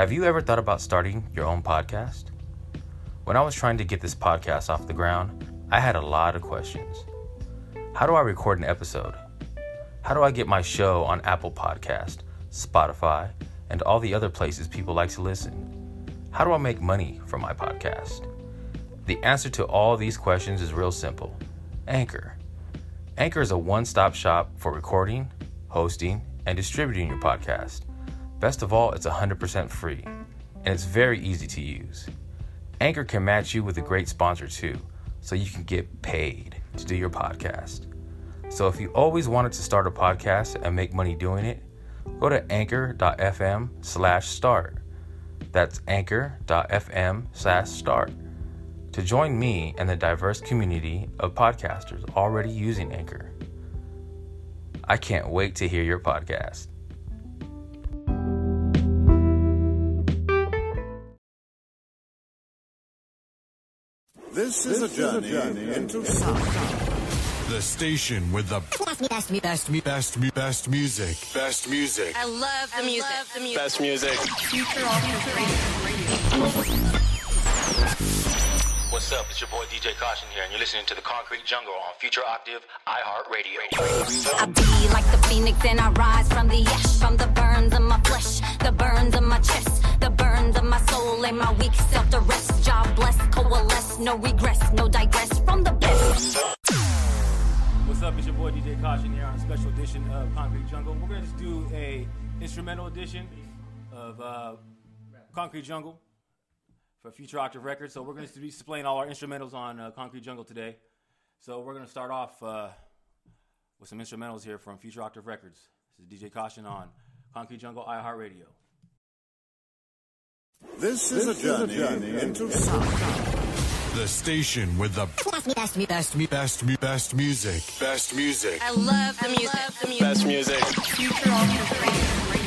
Have you ever thought about starting your own podcast? When I was trying to get this podcast off the ground, I had a lot of questions. How do I record an episode? How do I get my show on Apple Podcast, Spotify, and all the other places people like to listen? How do I make money from my podcast? The answer to all these questions is real simple Anchor. Anchor is a one stop shop for recording, hosting, and distributing your podcast. Best of all, it's 100% free, and it's very easy to use. Anchor can match you with a great sponsor too, so you can get paid to do your podcast. So if you always wanted to start a podcast and make money doing it, go to anchor.fm slash start. That's anchor.fm slash start to join me and the diverse community of podcasters already using Anchor. I can't wait to hear your podcast. This is a journey, into sound. The station with the best, best, best, best, best, best music. Best music. I love the music. the music. Best music. Future Alternative Radio. What's up? It's your boy DJ Kaushun here, and you're listening to the Concrete Jungle on Future Octave iHeartRadio. I be like the phoenix and I rise from the ash, from the burns of my flesh, the burns of my chest, the burns of my soul and my weak self to rest. Job bless, coalesce, no regress, no digress from the best. What's up? It's your boy DJ Kaushun here on a special edition of Concrete Jungle. We're gonna just do a instrumental edition of uh, Concrete Jungle for Future Octave Records. So we're gonna be displaying all our instrumentals on uh, Concrete Jungle today. So we're gonna start off uh, with some instrumentals here from Future Octave Records. This is DJ Kaushun on Concrete Jungle iHeartRadio. This is a journey, into sound. The station with the best, best, best, best, best music. Best music. I love the music. the music. Best music. Future Alternative Radio.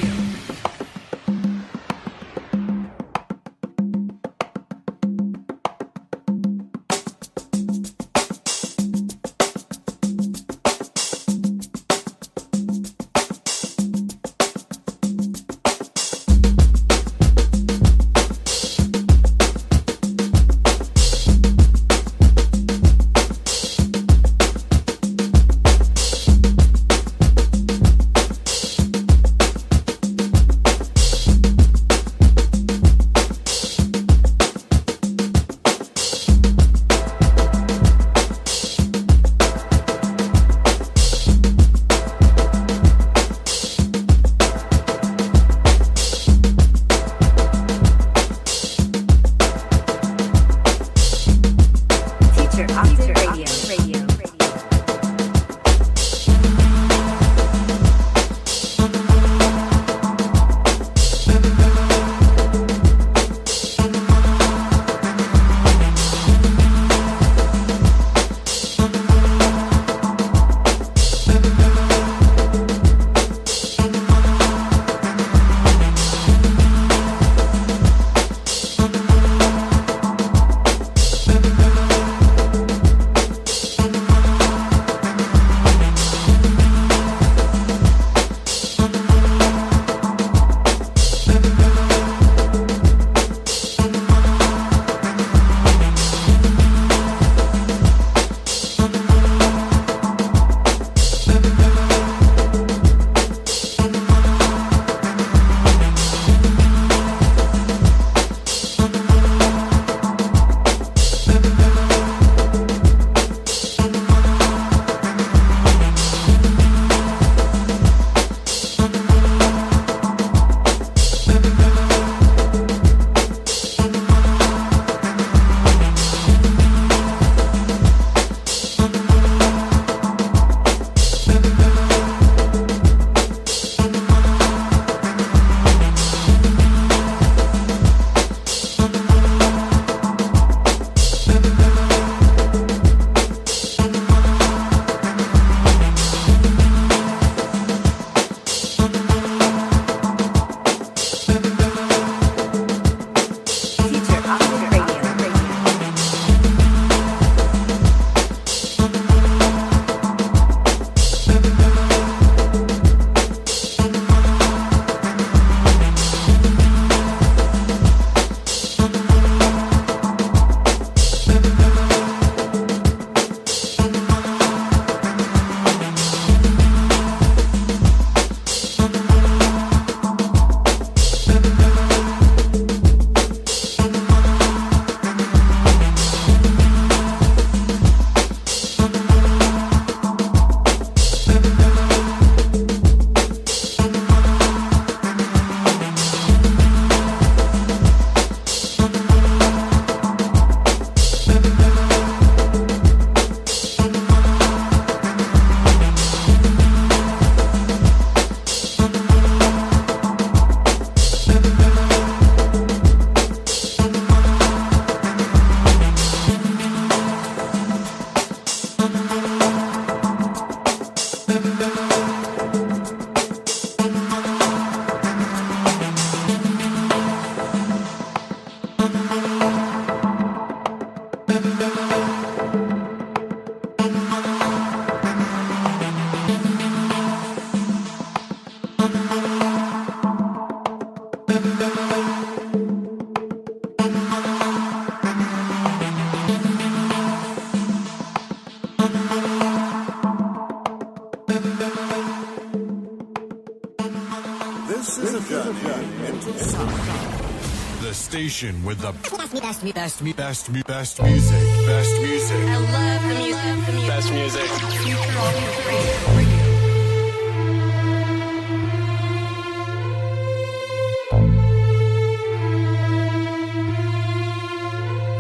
Station with the best, me, best, me, best, me, best, best music. Best music. I love the music. The music. Best music. Future Alternative Radio. Radio.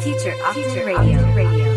Teacher Teacher Radio. Radio.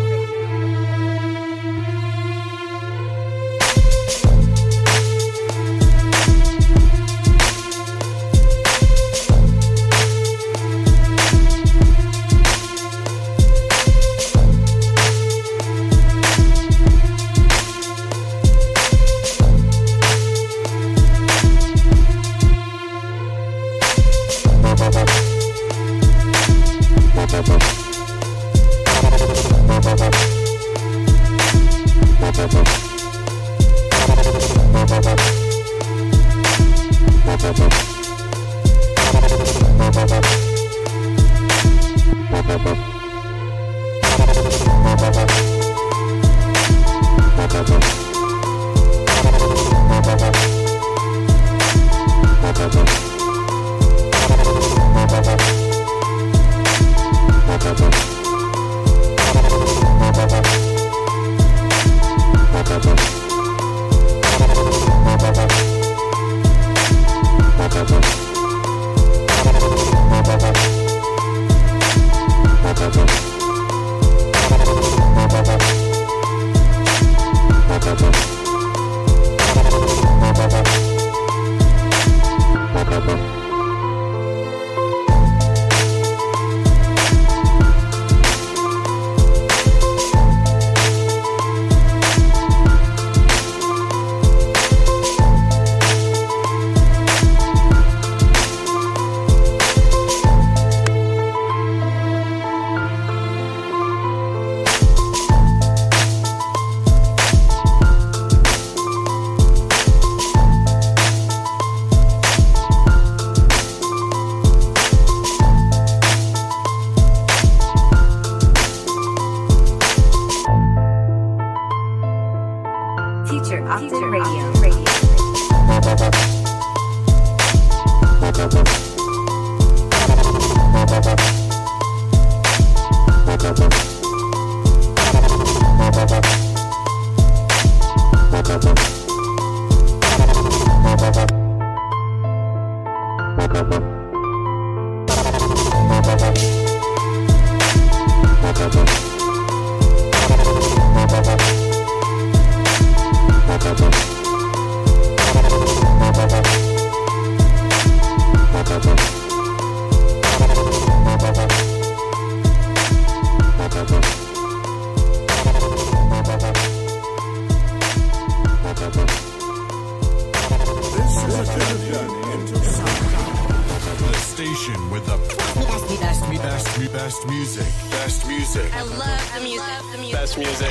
Music. Best music. I love the music. The music. Best music.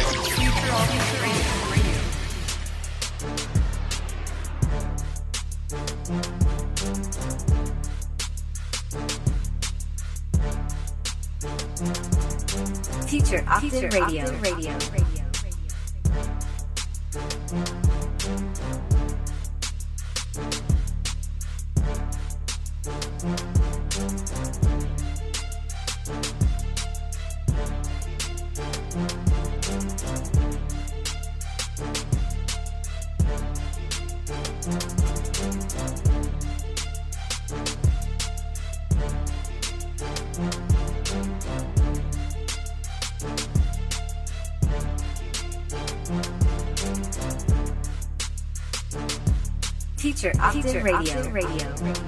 Future Alternative Radio. Radio. Teacher Teacher Radio. Radio.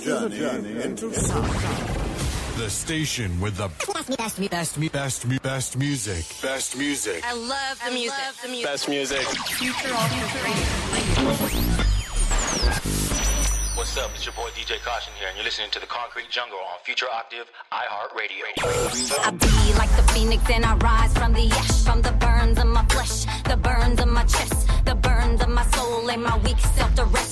Radio. This is a journey into sound. The station with the best, best, best, best, best music. Best music. I love the music. the music. Best music. Future Alternative Radio. What's up? It's your boy DJ Kaushun here, and you're listening to the Concrete Jungle on Future Octave iHeartRadio. I be like the phoenix and I rise from the ash, from the burns of my flesh, the burns of my chest, the burns of my soul and my weak self to rest.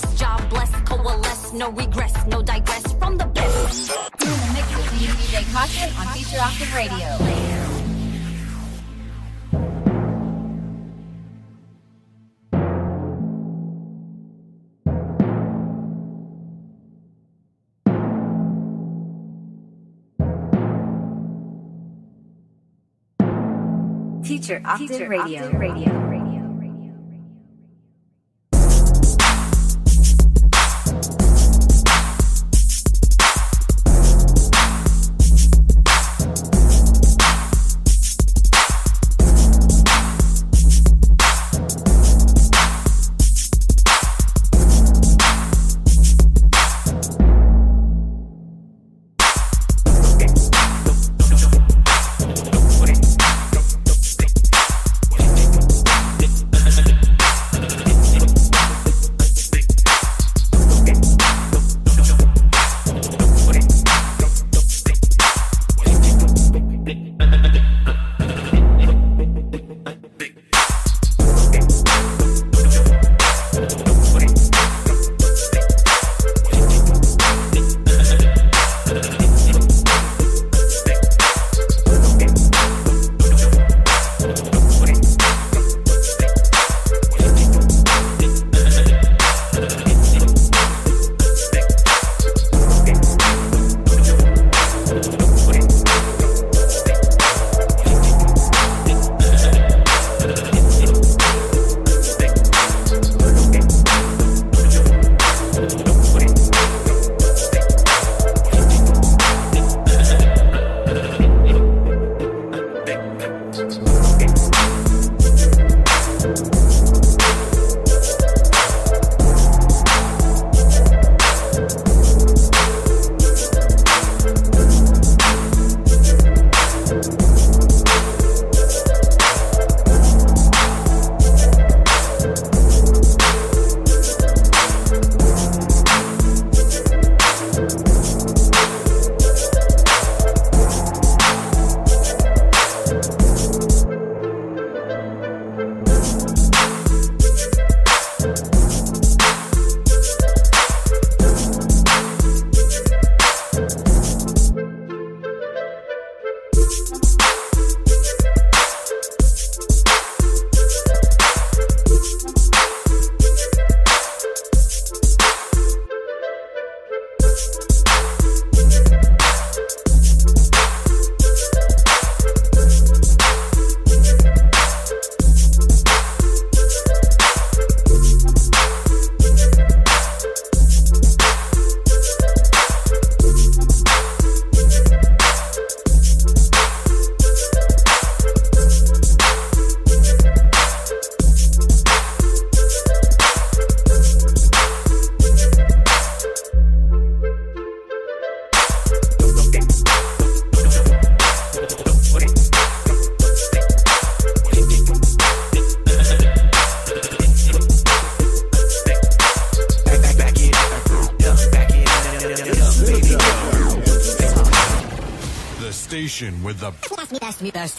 No regress, no digress from the best. You're in the mix with me, DJ Kaushun, on Future Octave Radio. Teacher Octave Radio. Radio.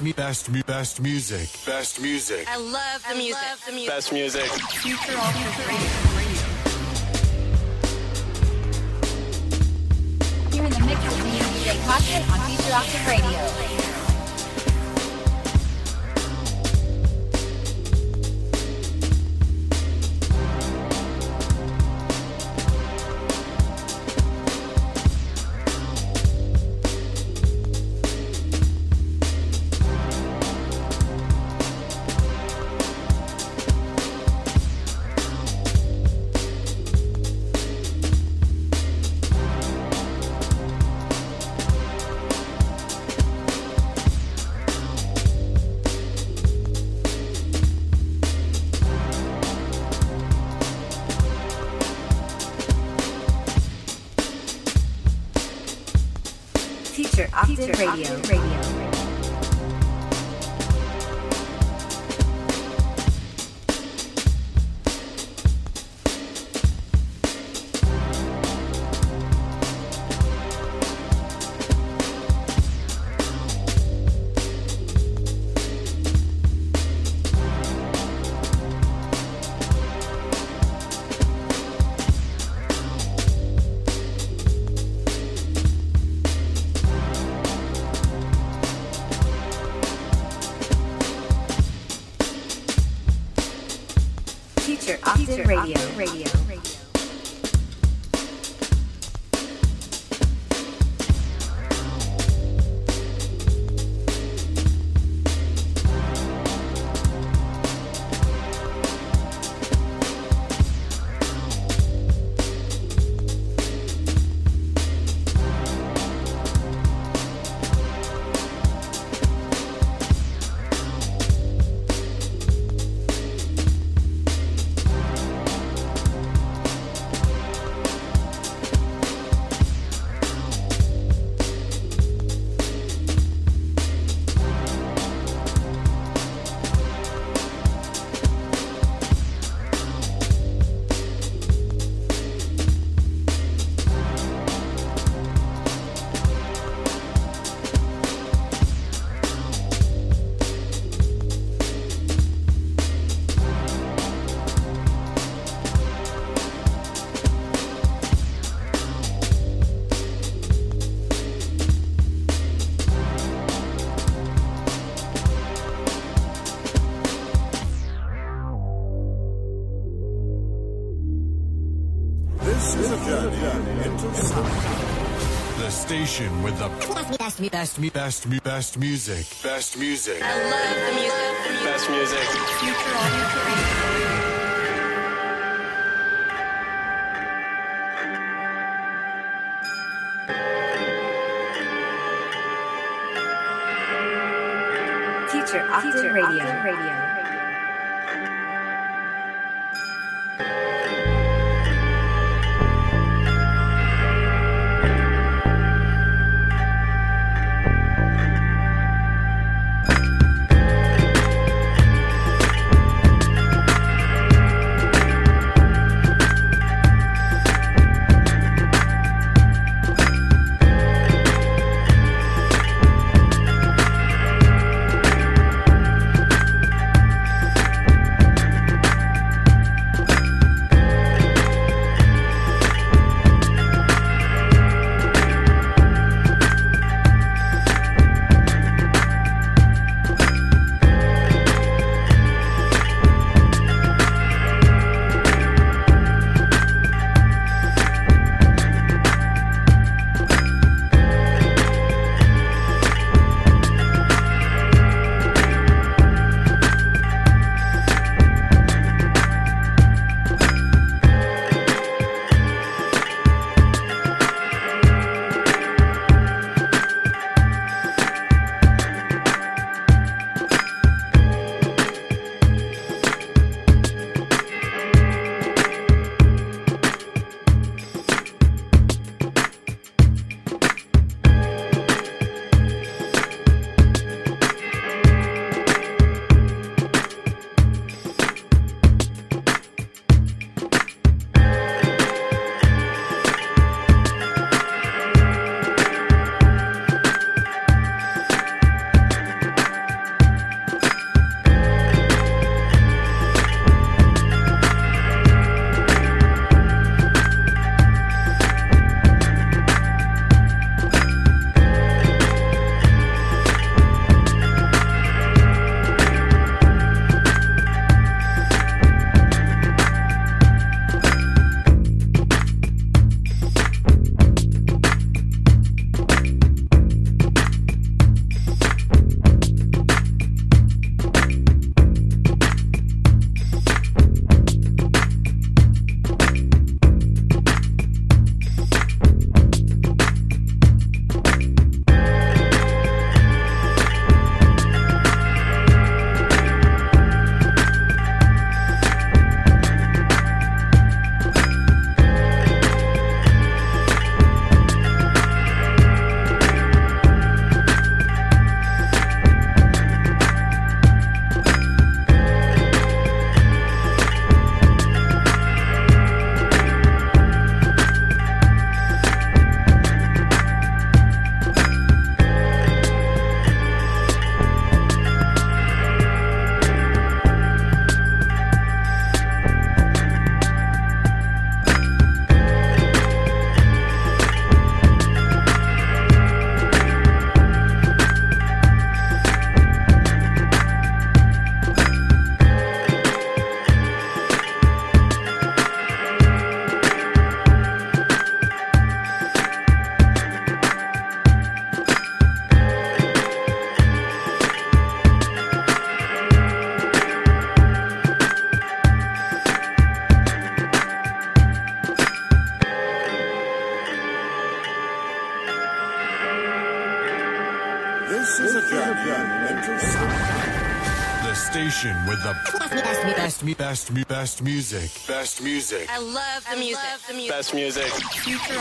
Best, best, best, best music. Best music. I love the music. the music. Best music. Future Alternative Radio. You're in the mix with me, DJ Kaushun, on Future Octave Radio. Station with the best, best, best, best, best music. Best music. I love the music. the music. Best music. Future Alternative Radio. Future Octave Radio. Radio. Best, best, best, best, best music. Best music. I love the music. the music. Best music. Future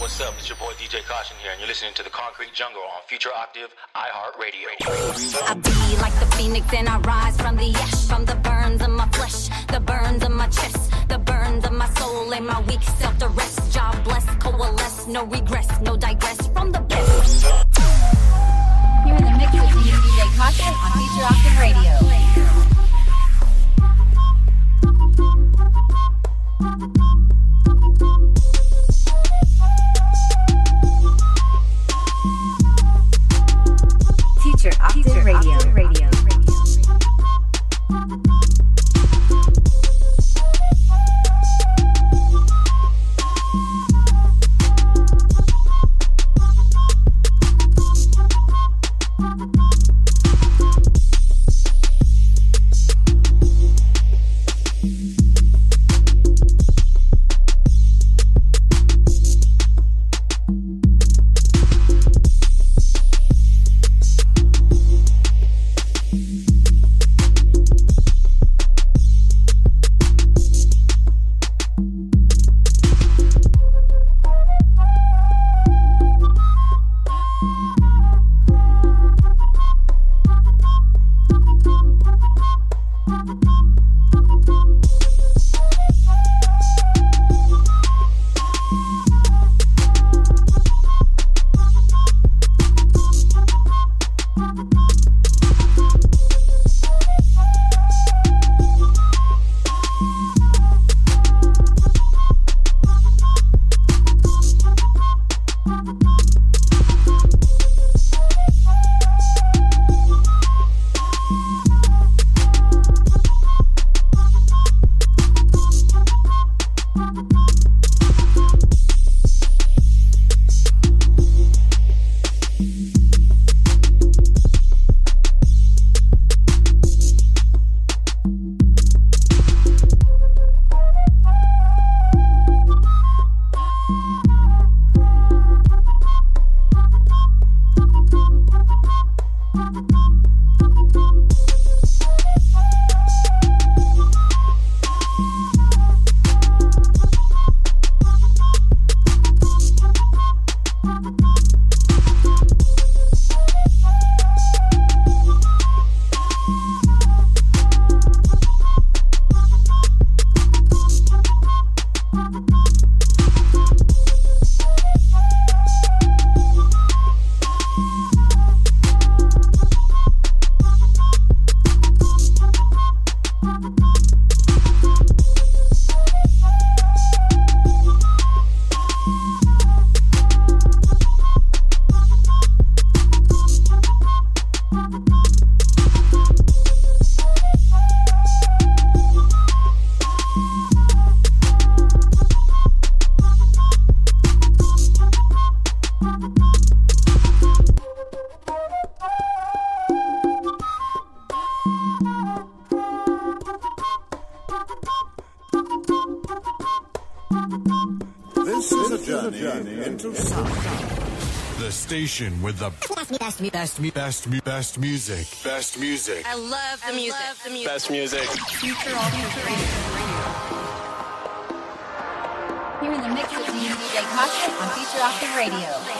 What's up? It's your boy DJ Kaushun here, and you're listening to the Concrete Jungle on Future Octave iHeartRadio. I be like the phoenix and I rise from the ash, from the burns of my flesh, the burns of my chest, the burns of my soul and my weak self to rest. Job bless, coalesce, no regress, no digress from the On Future Octave Radio. Station with the best, best, best, best, best music. Best music. I love the music. the music. Best music. Future Alternative Radio. You're in the mix with DJ Kaushun on Future Octave Radio.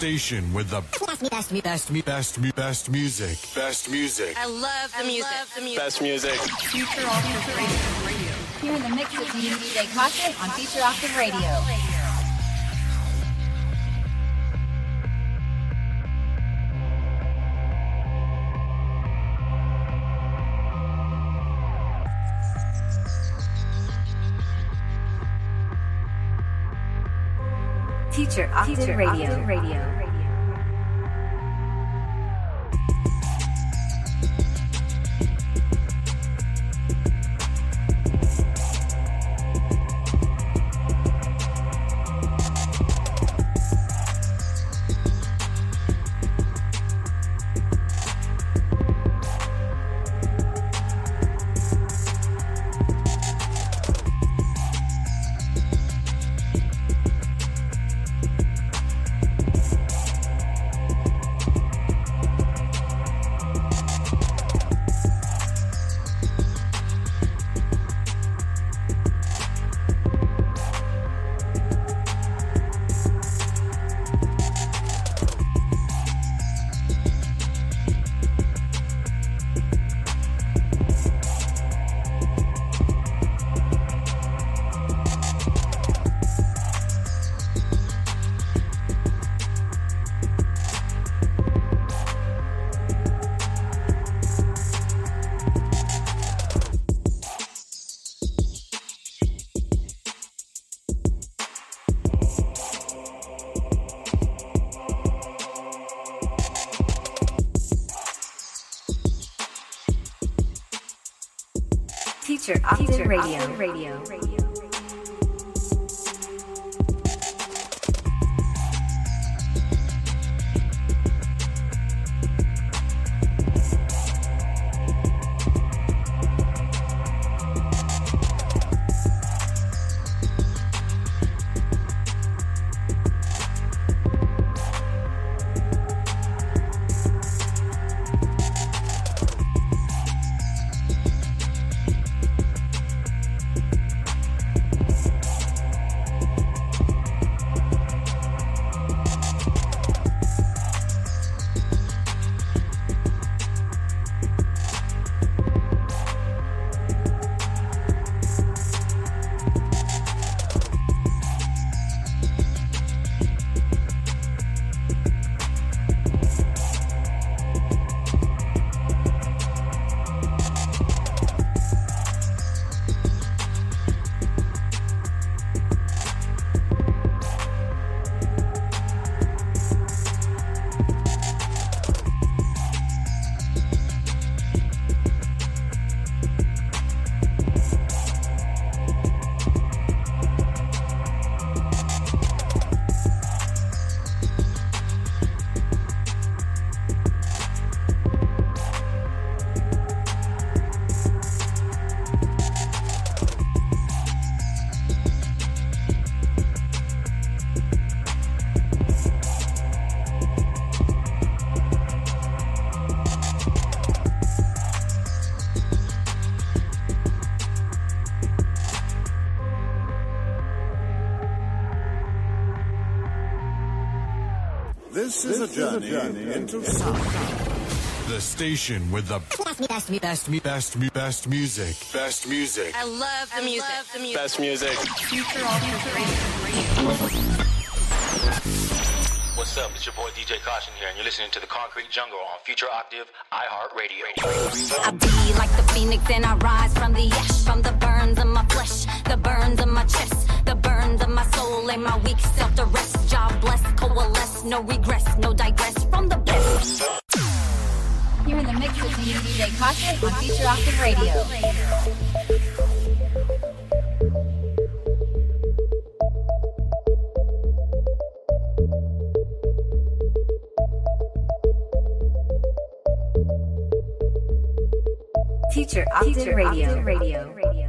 Station with the best, best, best, best, best music. Best music. I love the music. the music. Best music. Future Octave Radio. Here in the mix with DJ Kaushun on Future Octave Radio. Teacher Octave Radio. Radio. Radio. Journey into sound. The station with the best, best, best, best, best music. Best music. I love the music. the music. Best music. Future Alternative Radio. What's up? It's your boy DJ Kaushun here, and you're listening to the Concrete Jungle on Future Octave iHeartRadio. I be like the phoenix and I rise from the ash, from the burns of my flesh, the burns of my chest, the burns of my my weak self to rest. Job bless, coalesce, no regress, no digress from the best. You're in the mix with me, DJ Kaushun on Future Octave Radio. Future Octave Radio. Radio.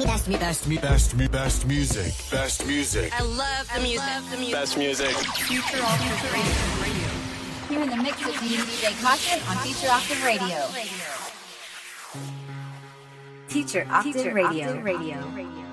The best, me best, me best, me best music. Best music. I love the music. the music. Best music. Future Alternative Radio. You're in the mix with me, DJ Kaushun on Future Octave Radio. Future Octave Radio. Radio. Teacher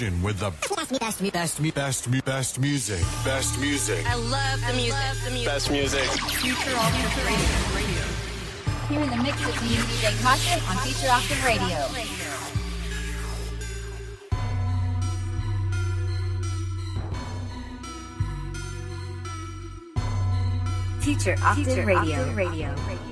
station with the best, best, best, best, best music. Best music. I love the music. the music. Best music. Future Alternative Radio. Radio. Here in the mix with me, DJ Kaushun on Future Octave Radio. Teacher Octave Radio. Radio.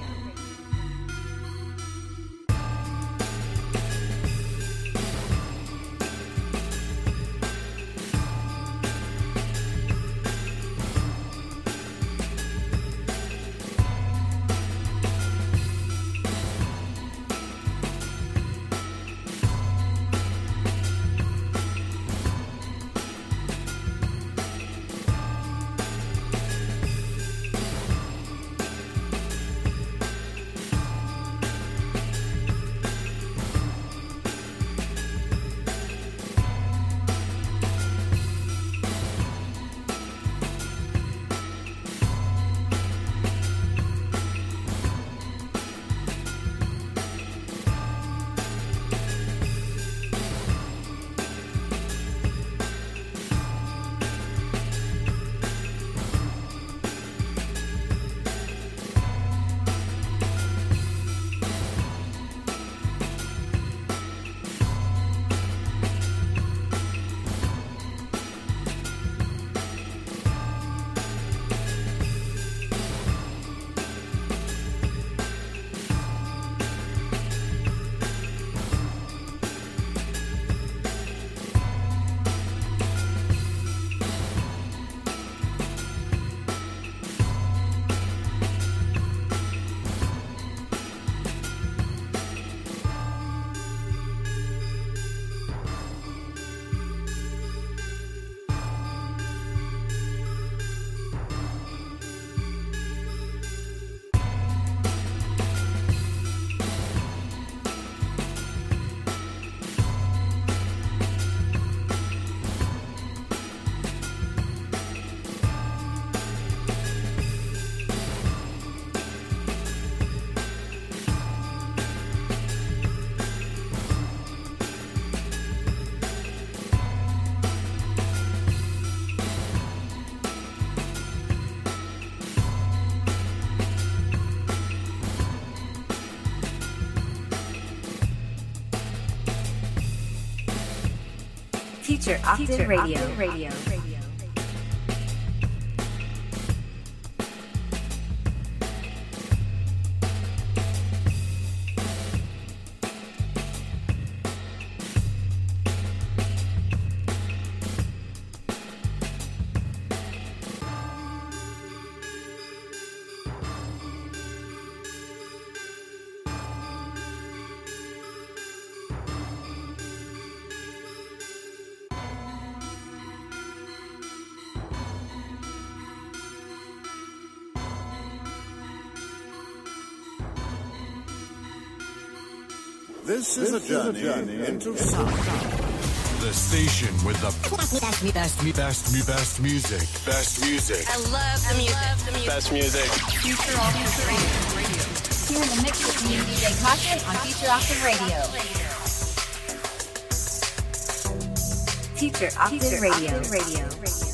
Teacher Octave Radio. Radio. This is a journey into sound. The station with the best, best, best, best, best music. Best music. I love the music. Best music. Future Alternative Radio. You're in the mix with me, DJ Kaushun, on Future Octave Radio. Future Octave Radio. Radio. Teacher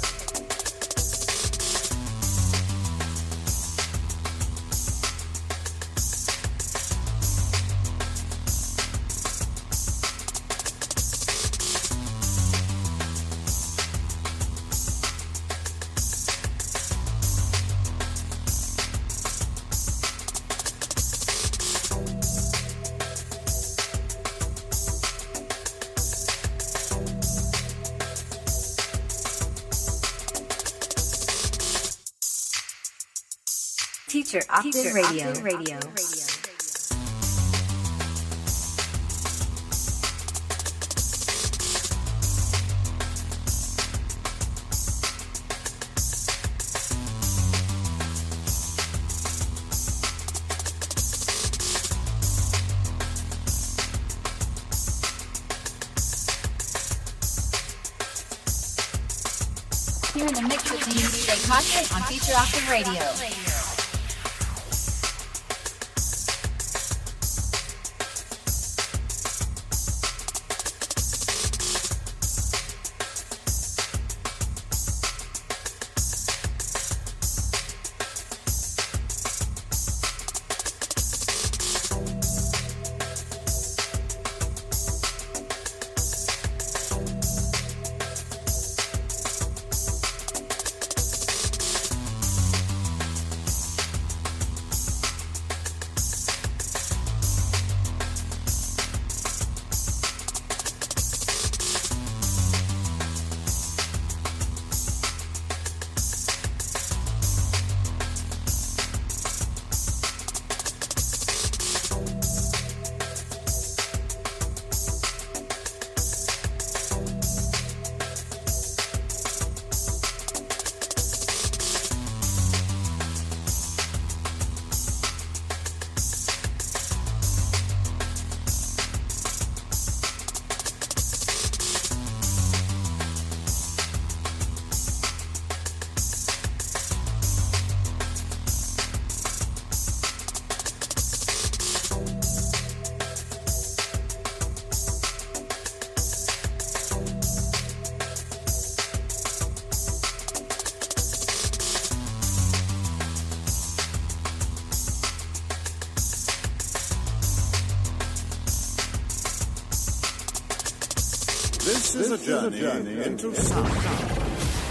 This is a journey into sound.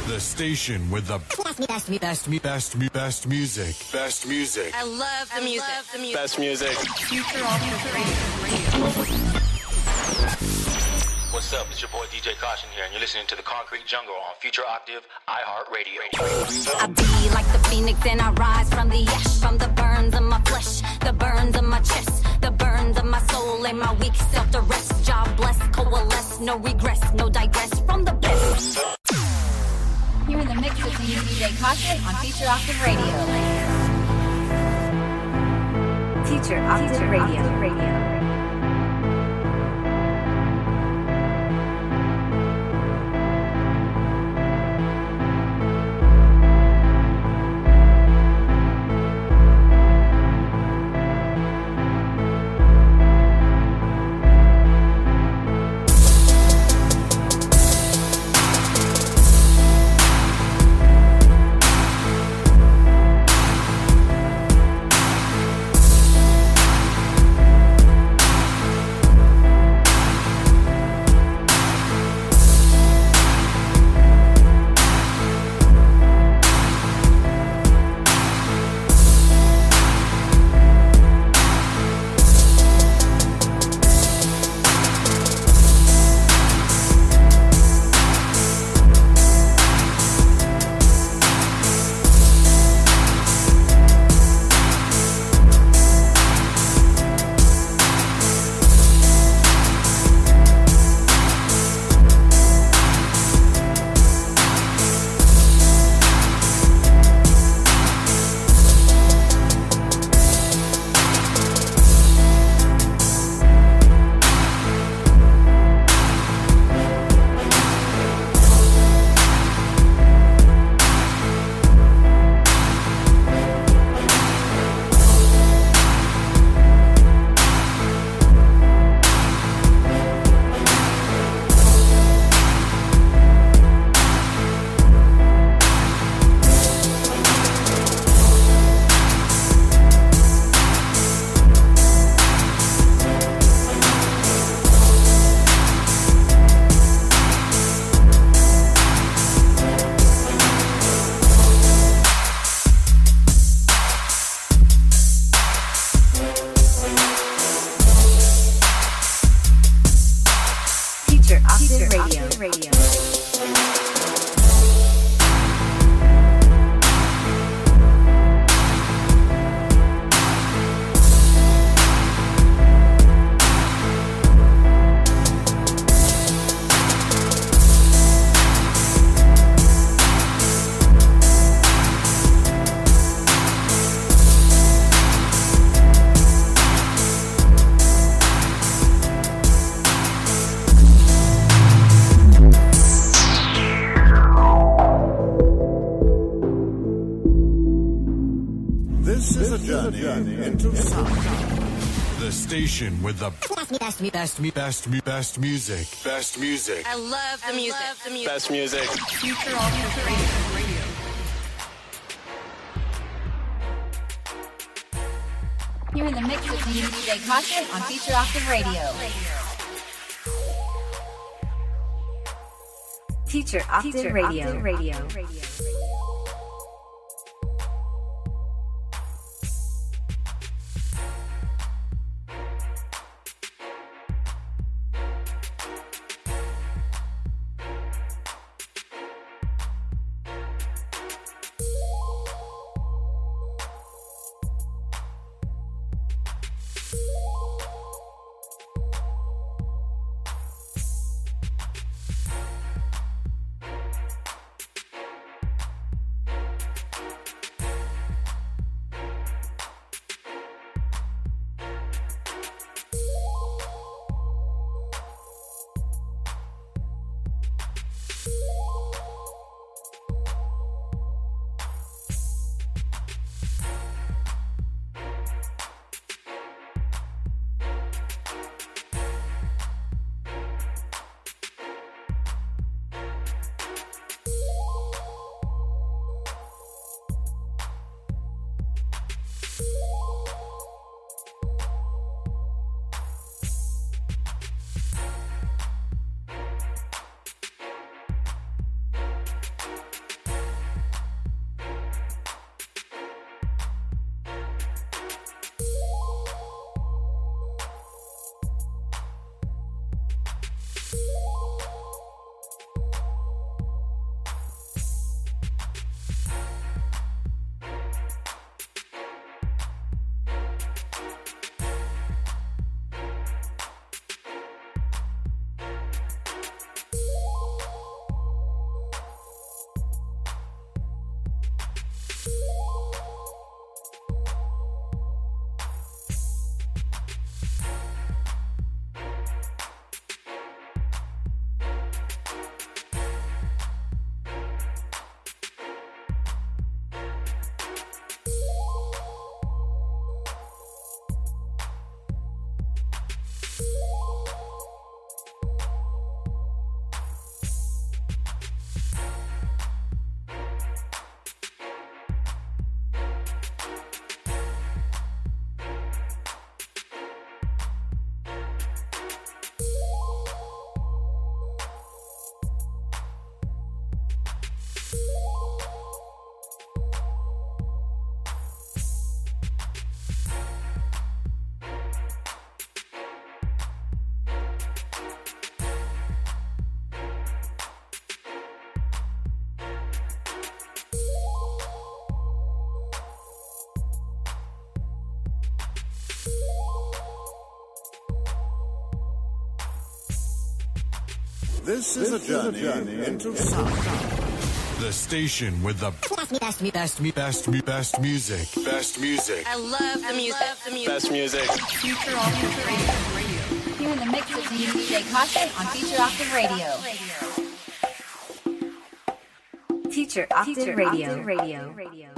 The station with the best, best, best, best, best music. Best music. I love the music. the music. Best music. Future Alternative What's up? It's your boy DJ Kaushun here, and you're listening to the Concrete Jungle on Future Octave iHeartRadio. I be like the phoenix and I rise from the ash, from the burns of my flesh, the burns of my chest, the burns of my my weak self to rest. Job bless, coalesce, no regress, no digress from the best. You're in the mix with me, DJ Kaushun, on Future Octave Radio. Teacher Octave Radio. Radio. Radio. Station with the best, best, best, best, best music. Best music. I love the music. the music. Best music. Future Alternative Radio. You're in the mix with me, DJ Kaushun, on Future Octave Radio. Teacher Octave Radio. Radio. This is a journey into sound. The station with the best, best, best, best, best music. Best music. I love the music. Love the music. Best music. Future Alternative Radio. You're in the mix with me, DJ Kaushun, on Future Octave Radio. Teacher Octave Radio. Radio. Thank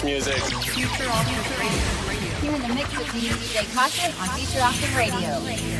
the music. Future Alternative Radio. You're in the mix with me, DJ Kaushun, on Future Octave Radio.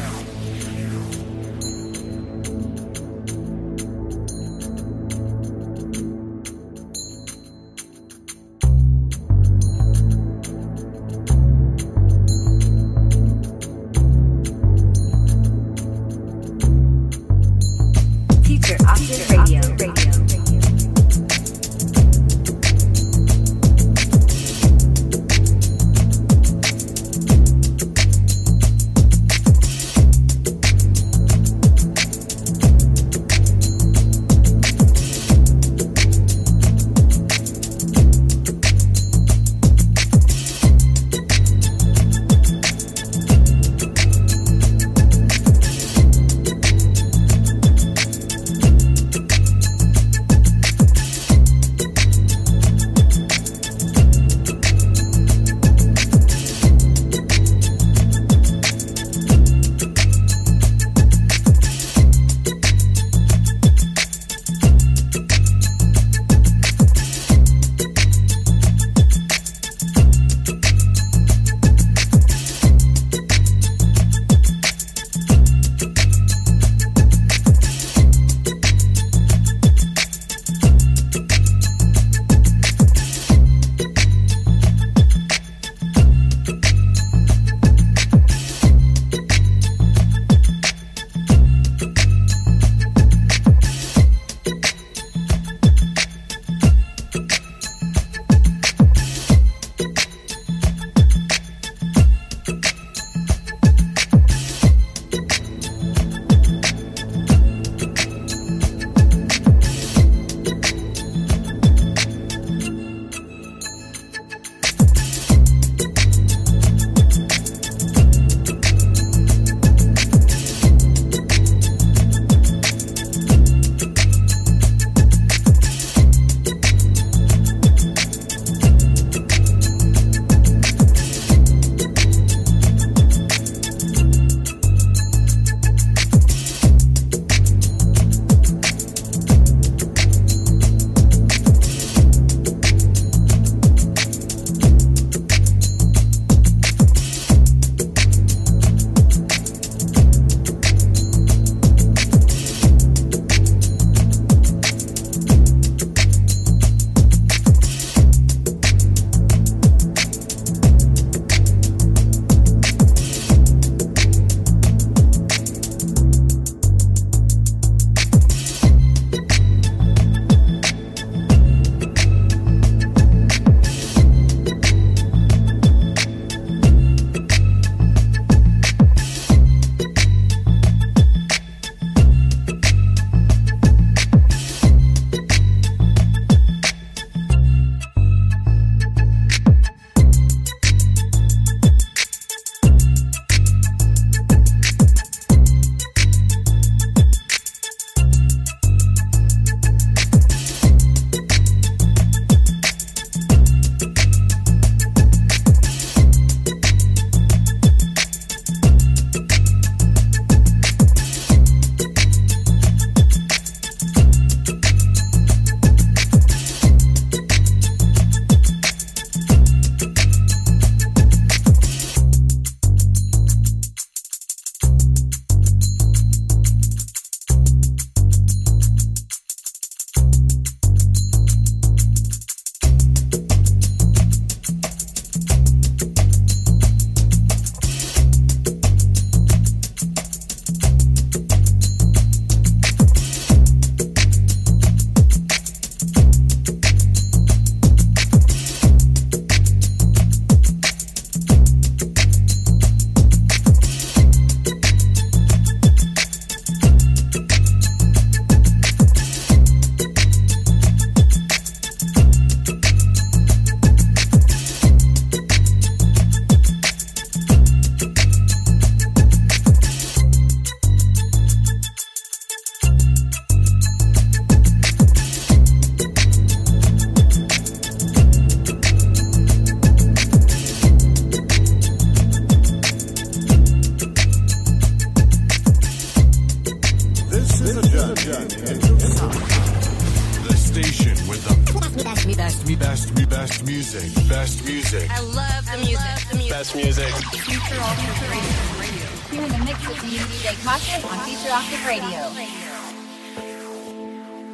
Radio.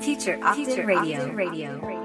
Future Octave Radio.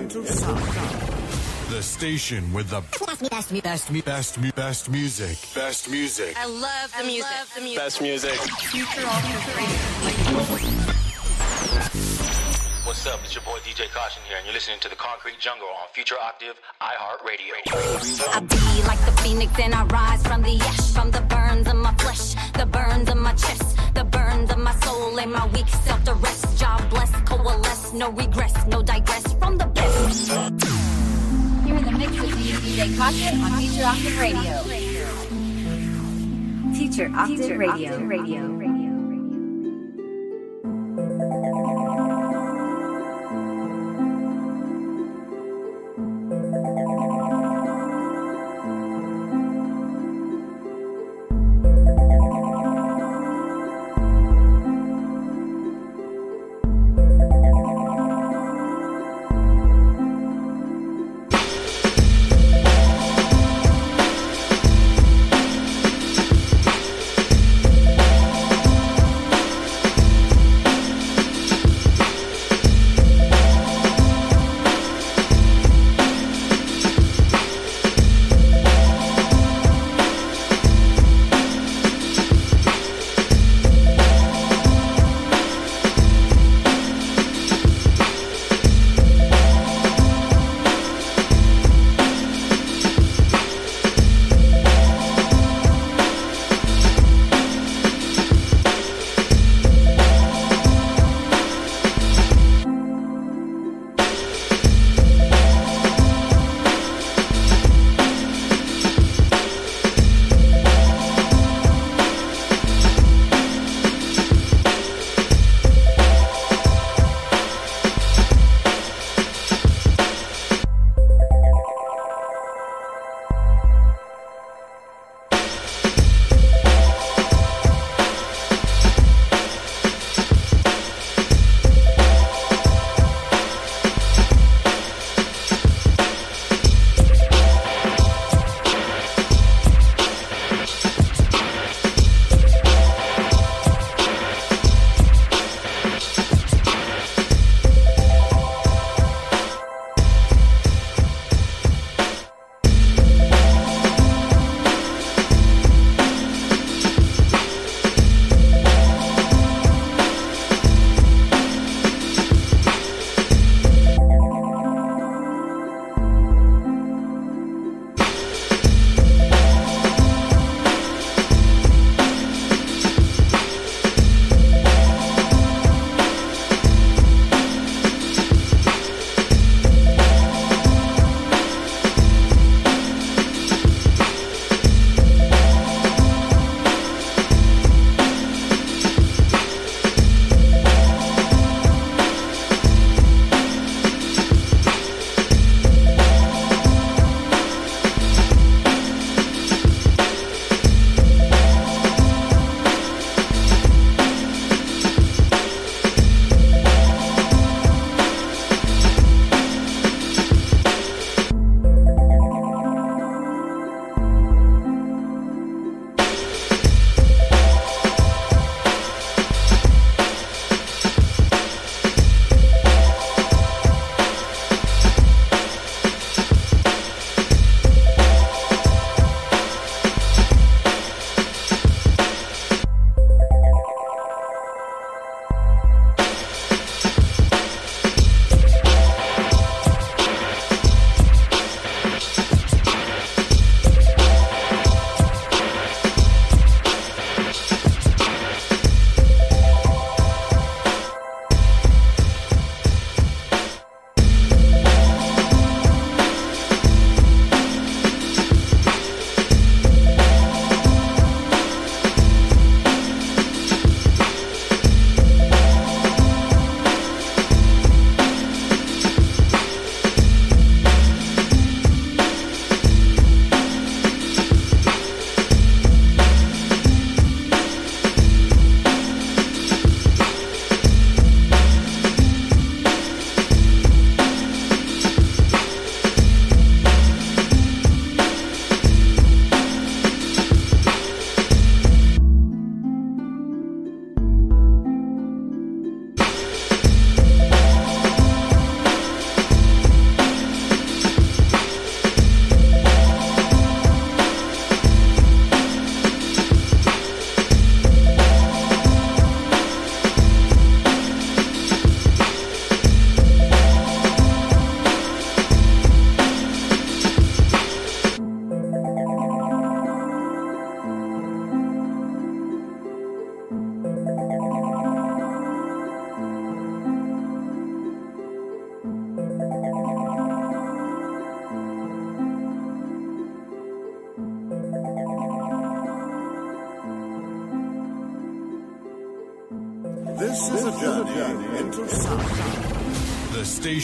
Into sound. The station with the best, best, best, best, best music. Best music. I love the music. The music. Best music. Future What's up? It's your boy DJ Kaushun here, and you're listening to the Concrete Jungle on Future Octave iHeartRadio. I be like the phoenix and I rise from the ash, from the burns of my flesh, the burns of my chest, the burns of my soul and my weak self to rest. Job bless, coalesce, no regress, no digress from the best. You're in the mix with me, DJ Kaushun on Future Octave Radio. Future Octave Radio. Radio.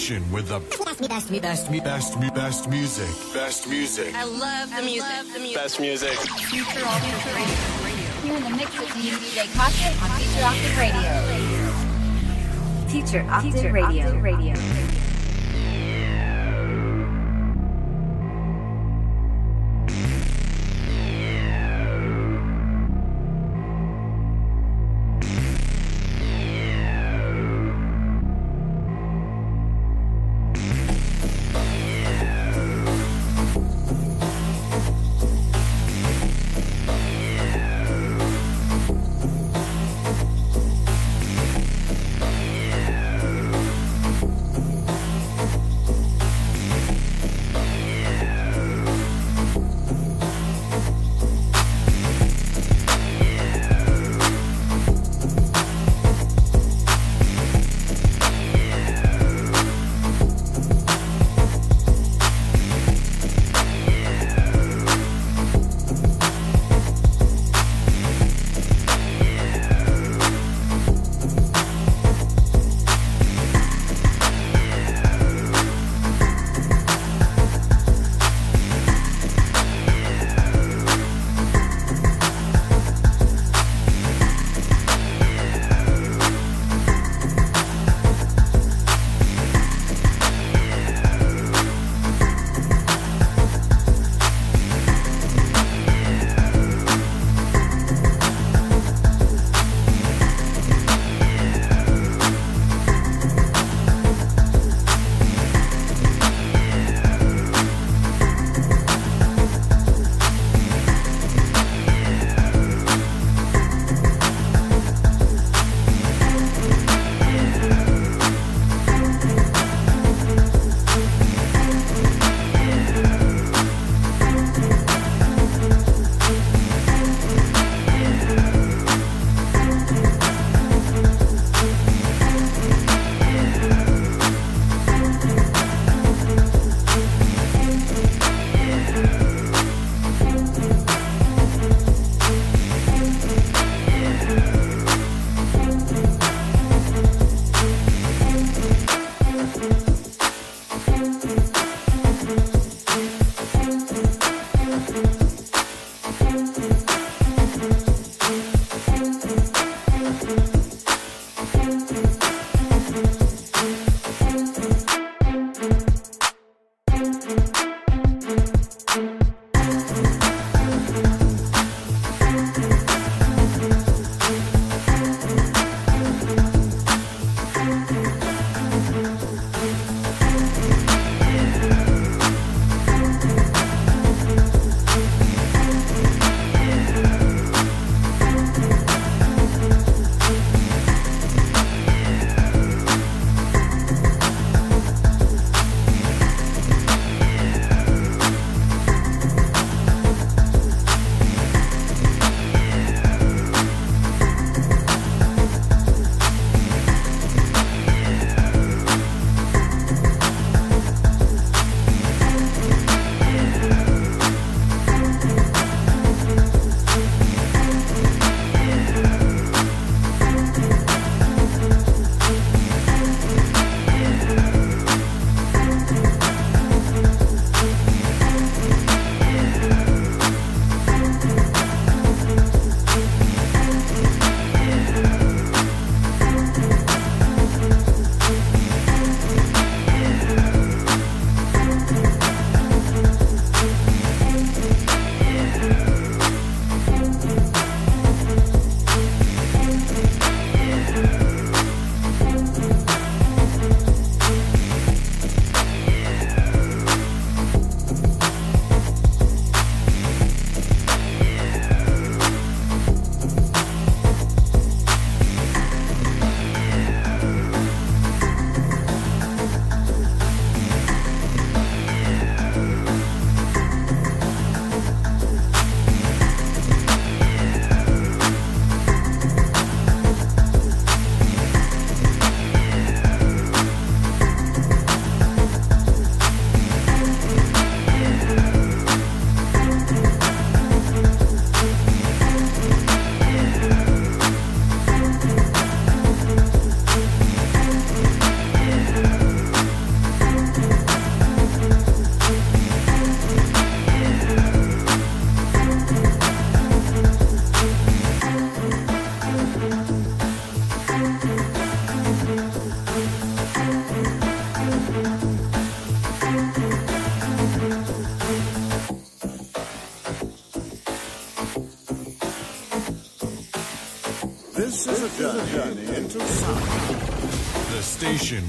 Station with the best, me, best, me, best, me, best, me, best music. Best music. I love the music. The music. Best music. Future Alternative Radio. You're in the mix with me, DJ Kaushun, on Future Octave Radio. Future Octave Radio. Radio. This is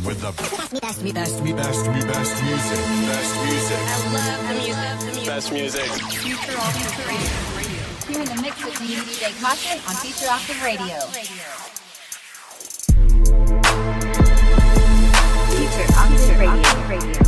with the best, me best, me best, me best, me best music, best music. I love the music. Best music. Future Radio. In the mix with DJ Kaushun on Future Octave Radio. Radio.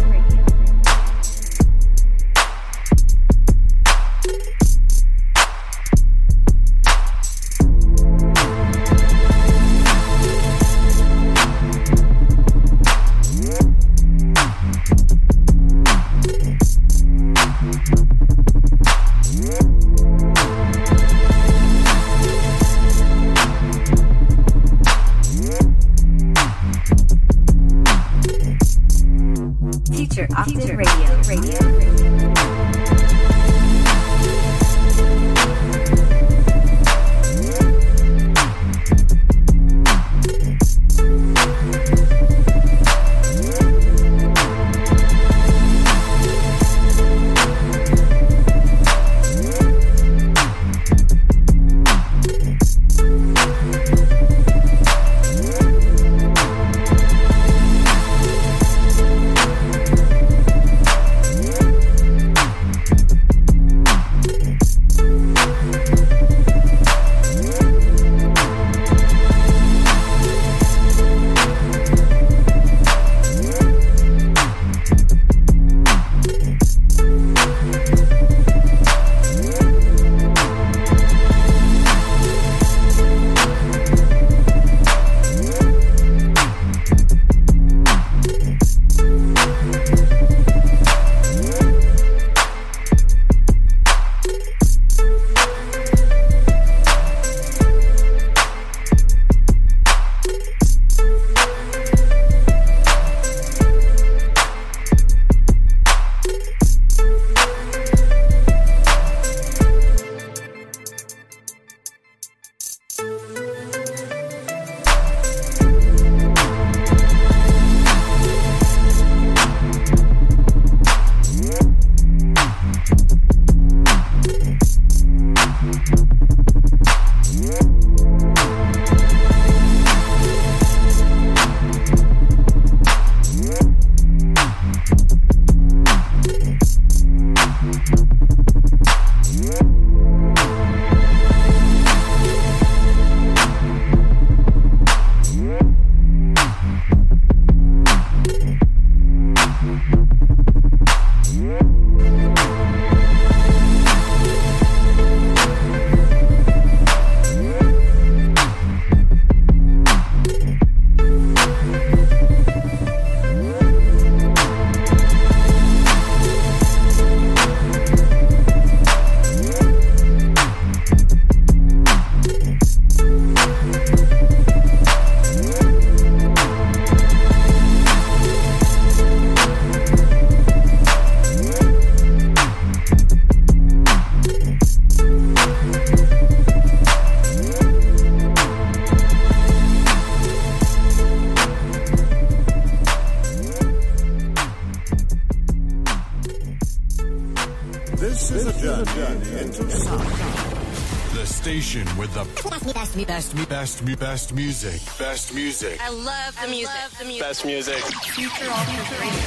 Best, me, best, me, best music. Best music. I love the music. Best music. Future Octave Radio.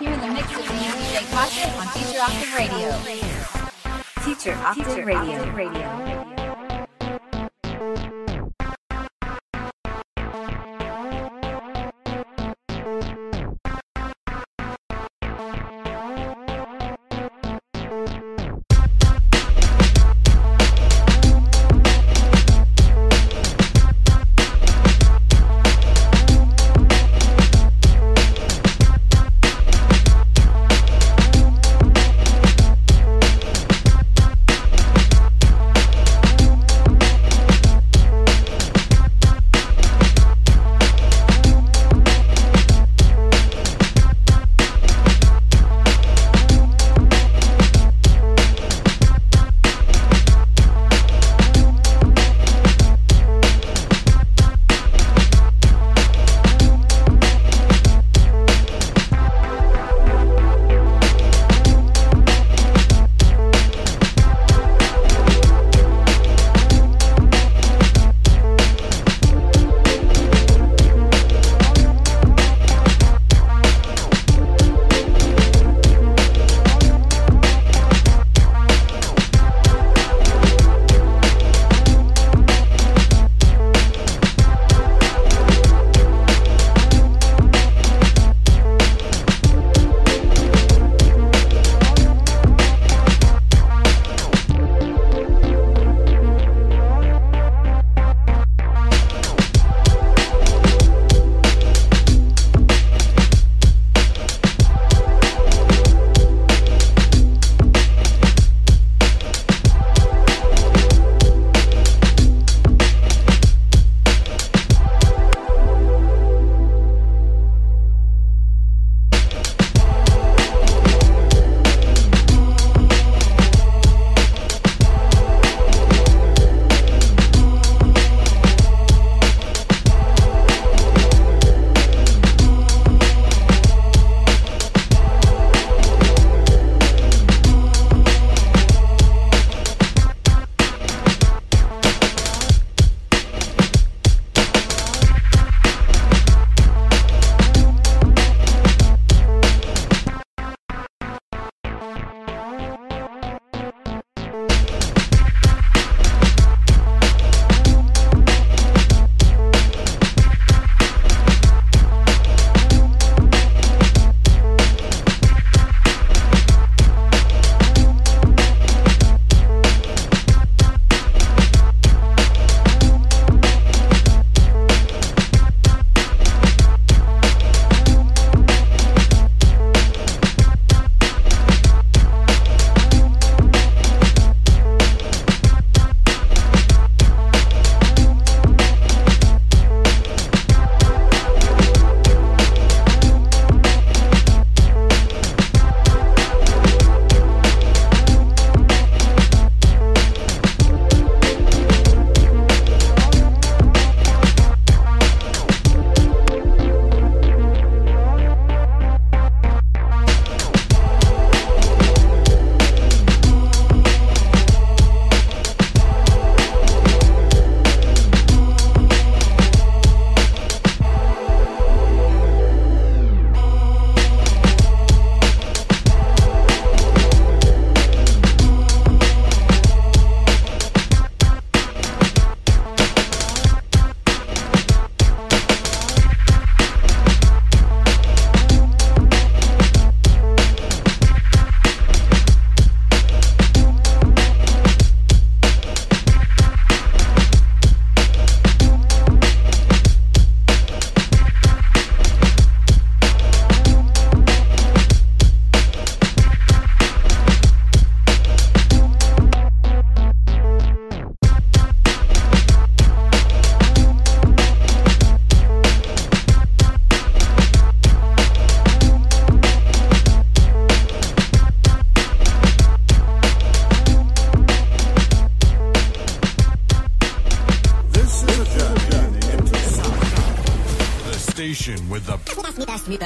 You're in the mix with DJ Kaushun on Future Octave Radio. Future Octave Radio. Radio.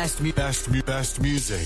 Best, best, best, music.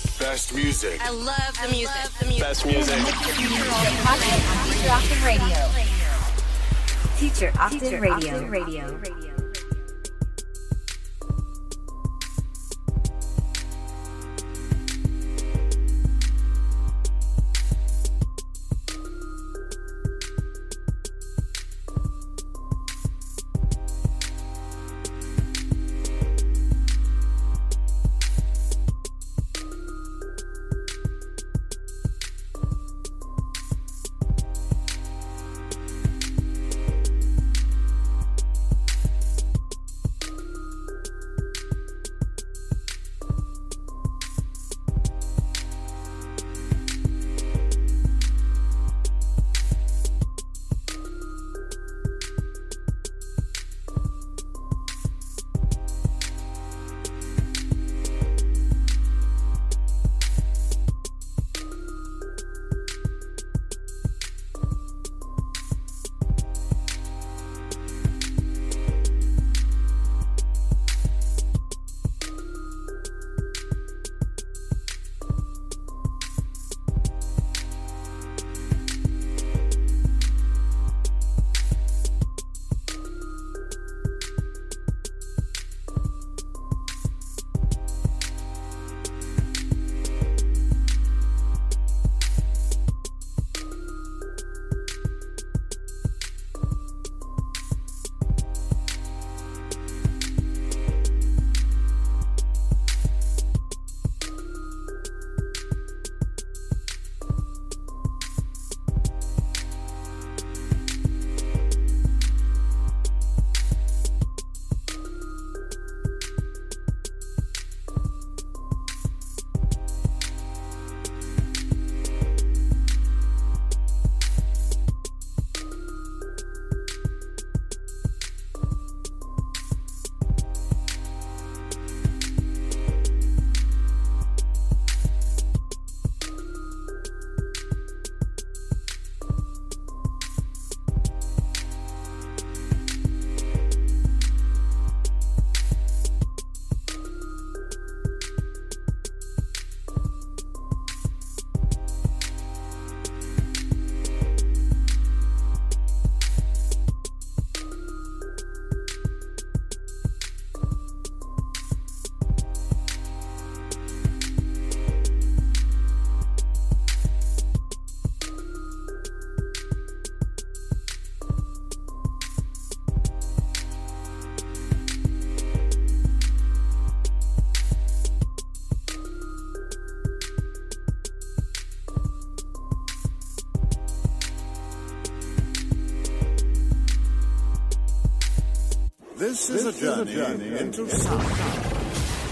This is a journey into sound.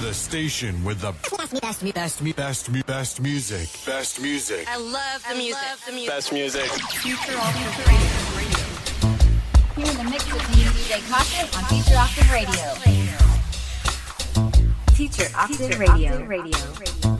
The station with the best, best, best, best, best music. Best music. I love the music. The music. Best music. Future Octave Radio. Here in the mix with me, DJ Kaushun on Future Octave Radio. Future Octave Radio. Radio.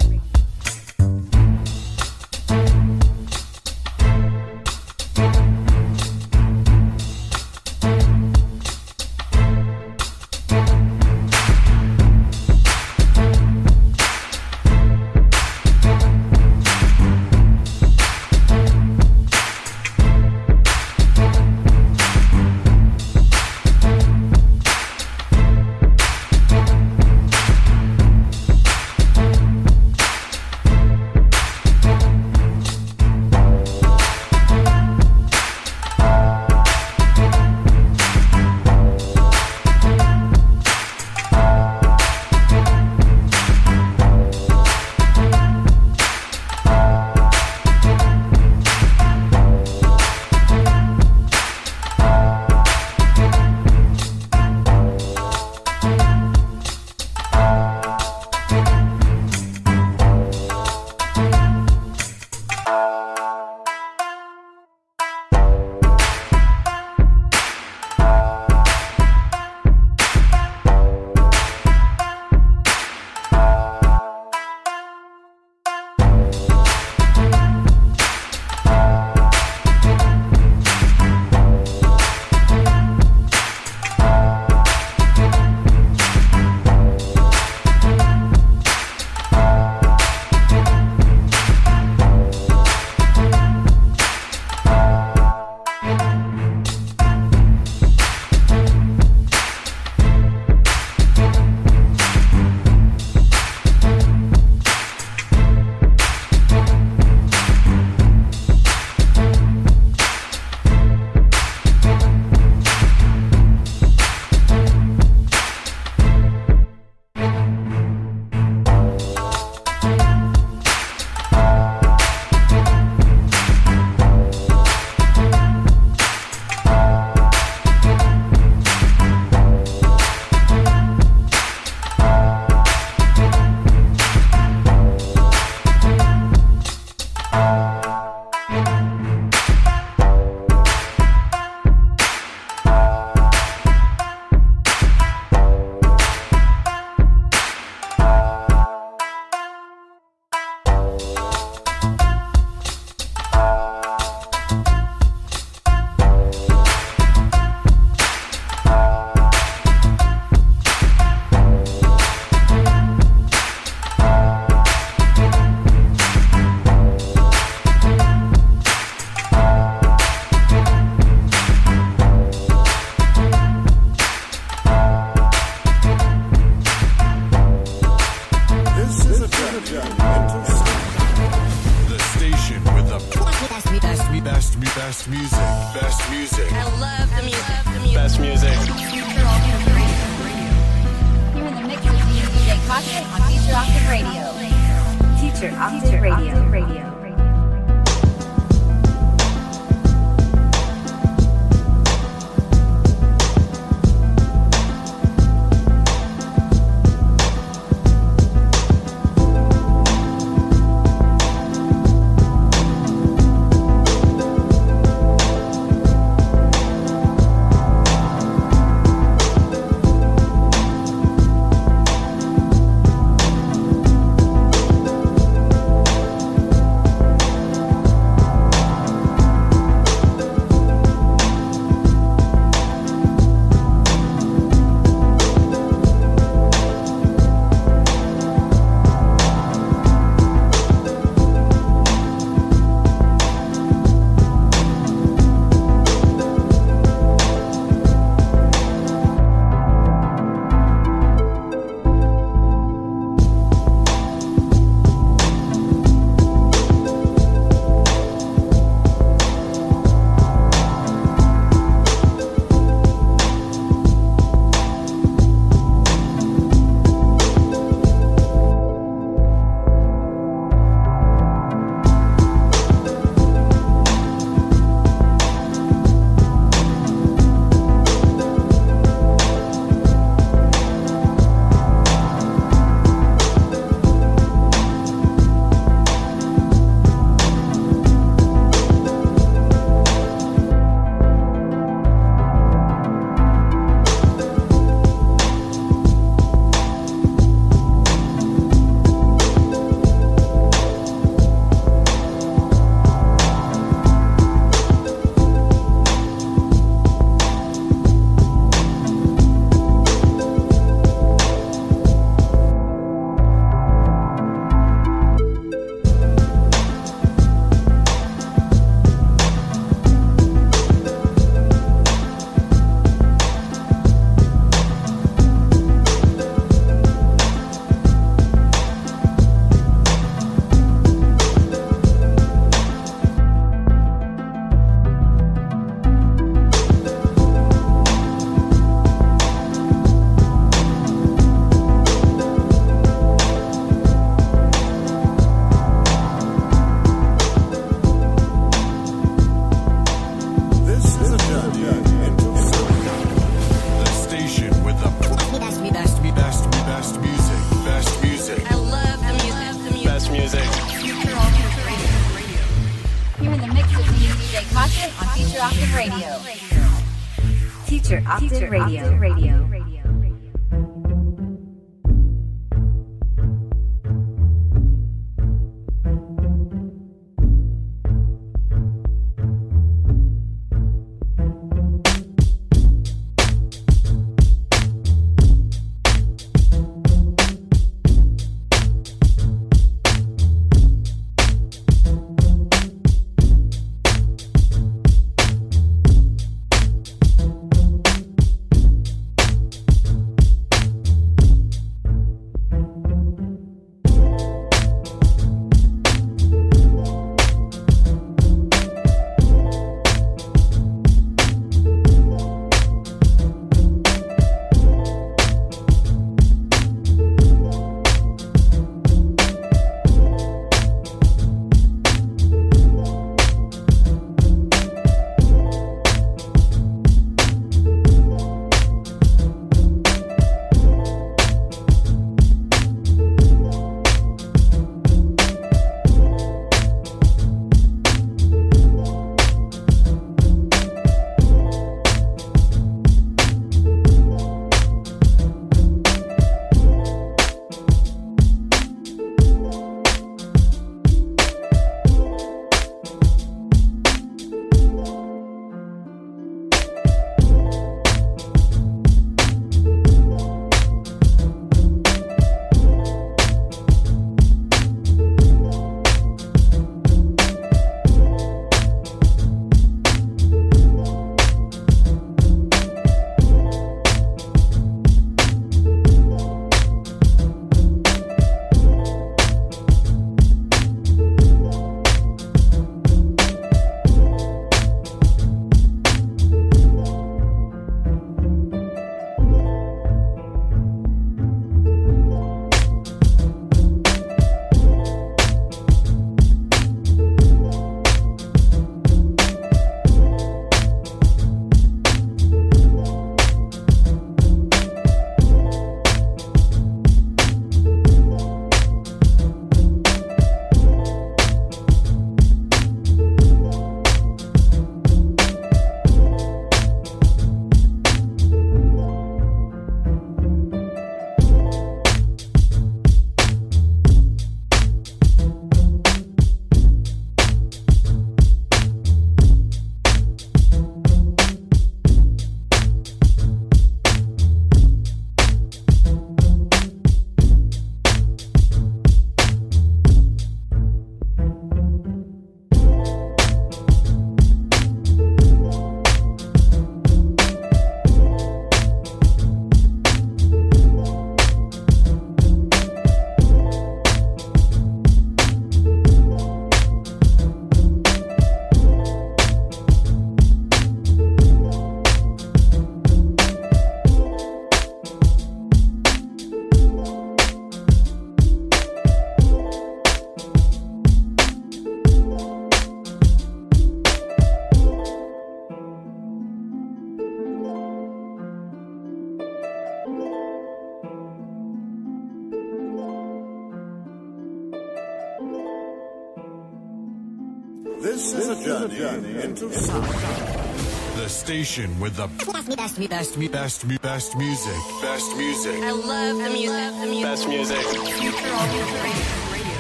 Station with the best, best, me best, best, best music. Best music. I love the music. The music. Best music. Future Octave Radio.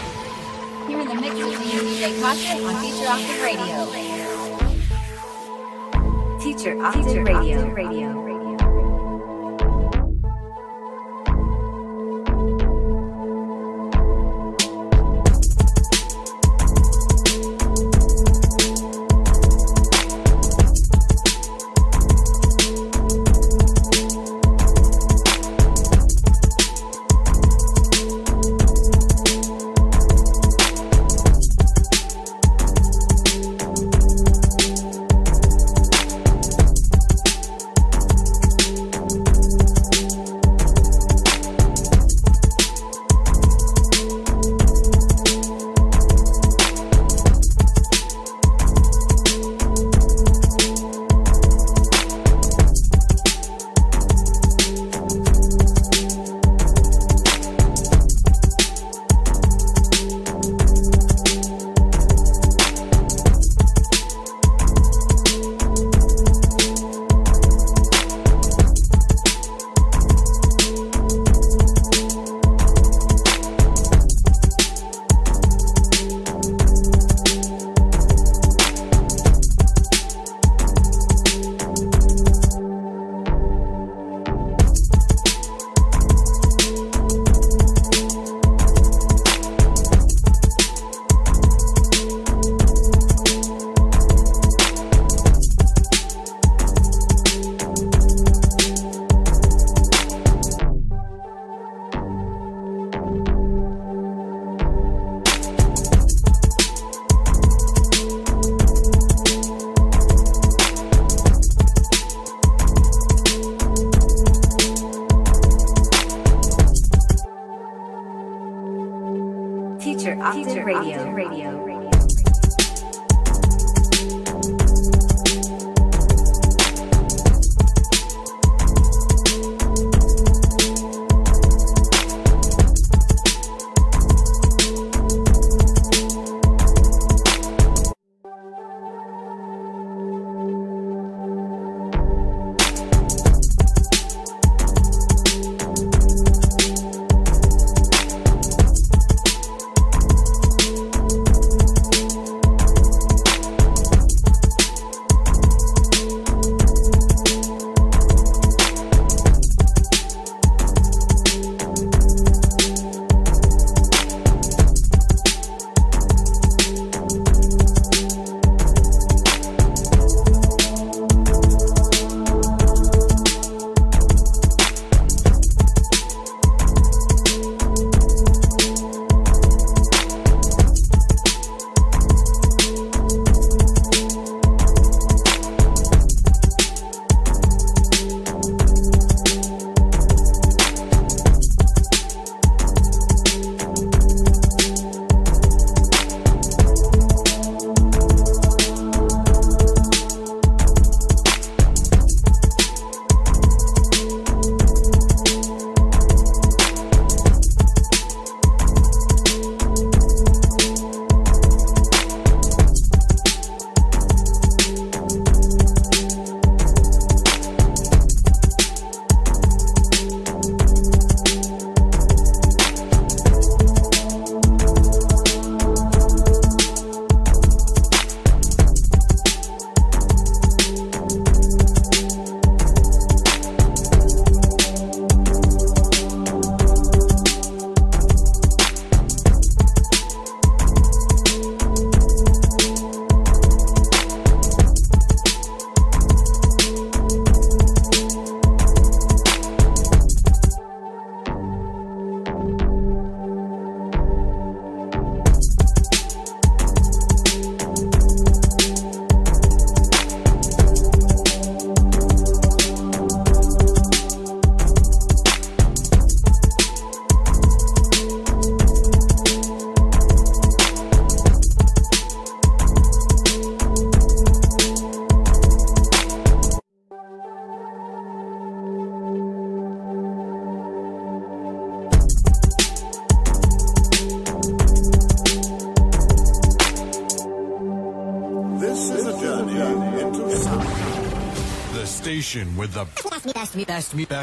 Here in the mix with me, DJ Kaushun on Future Octave Radio. Future Octave Radio. Radio.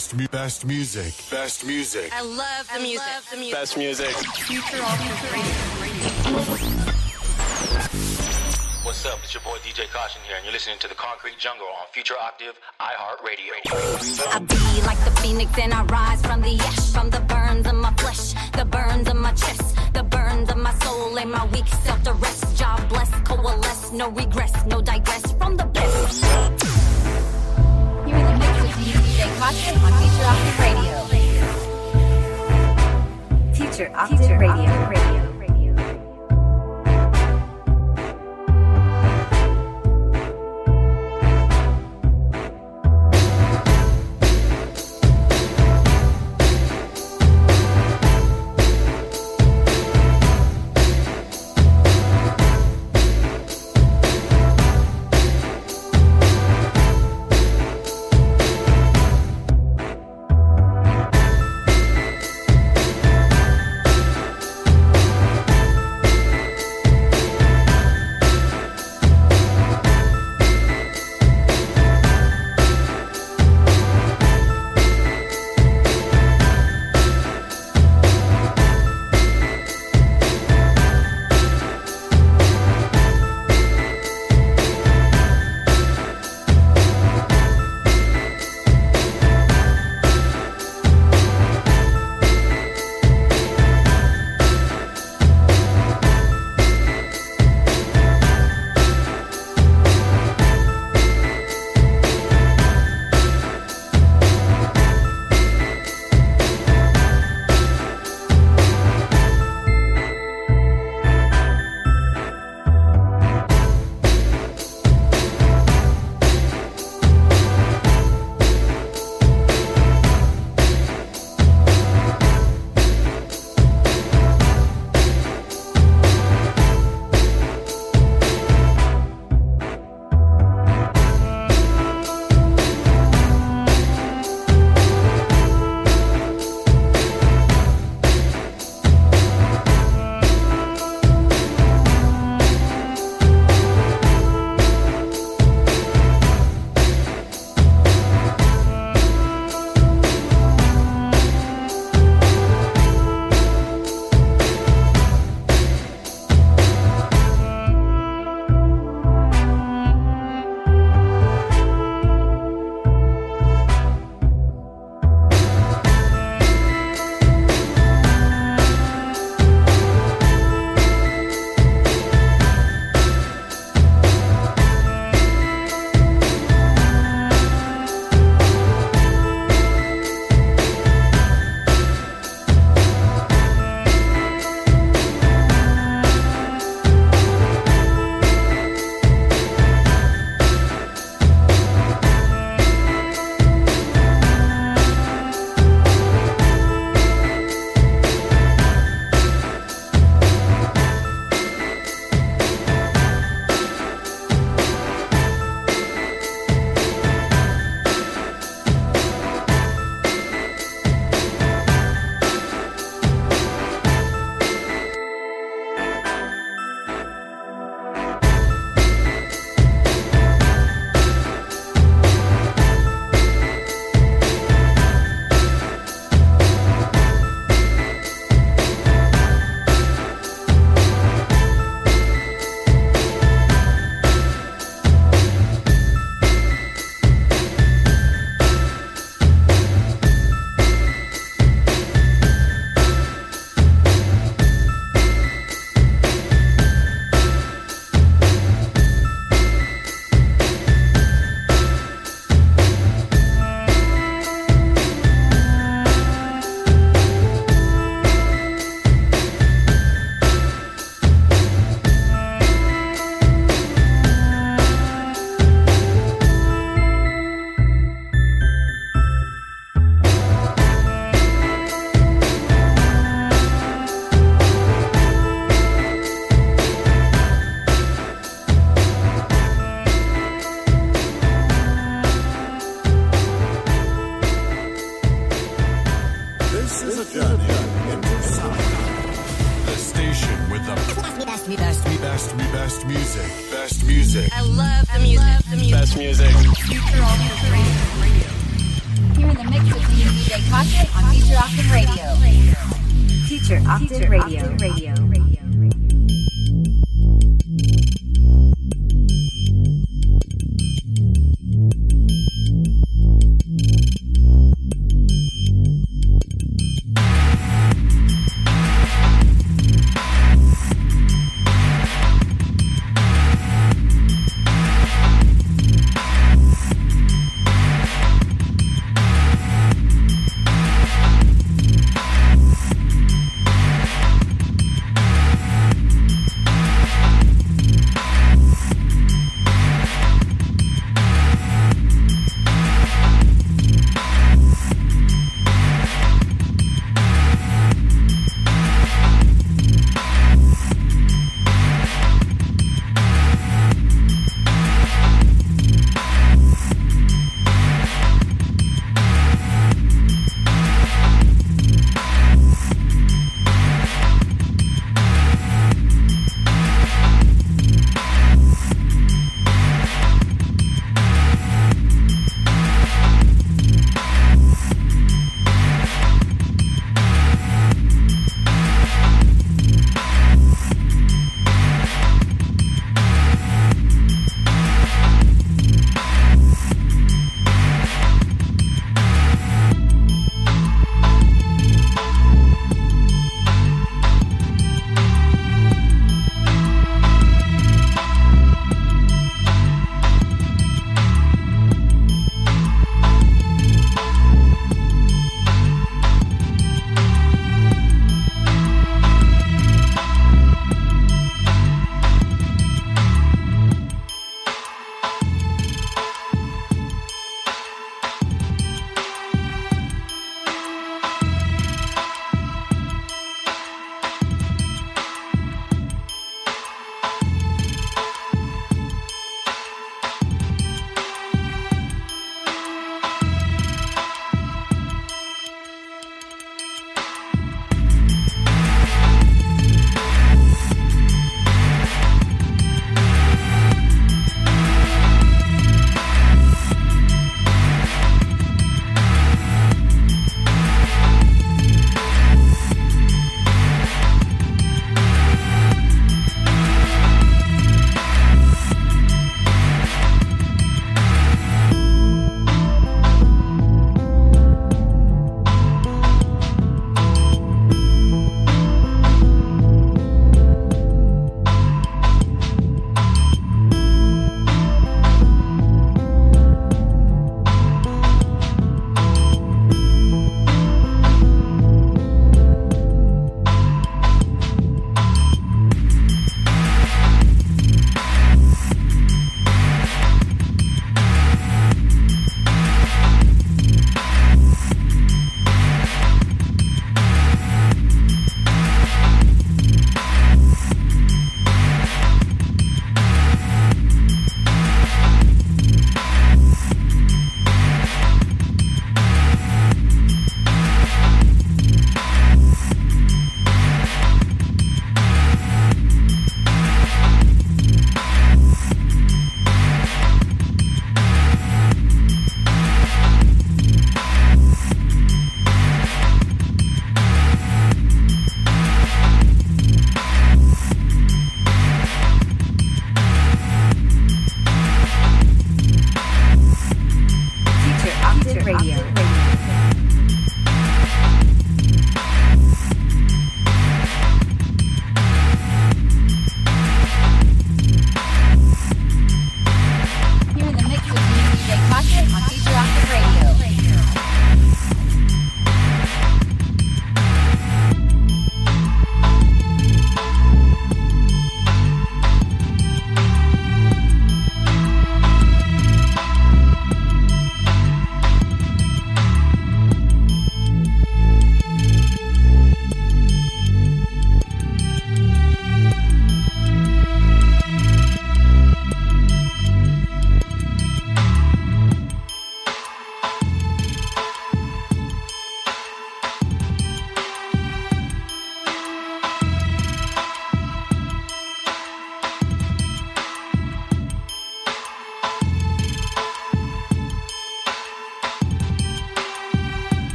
Best, me, best, music. Best music. I love the music. the music. Best music. Future What's up? It's your boy DJ Kaushun here, and you're listening to the Concrete Jungle on Future Octave iHeartRadio. I be like the phoenix and I rise from the ash, from the burns of my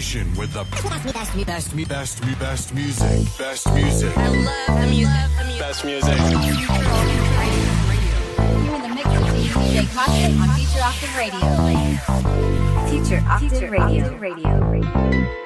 station with the best, best, best, best, best music. Best music. I love the music. Best music. You're in the mix with DJ Kaushun on Future Octave Radio. Future Octave Radio. Radio. Future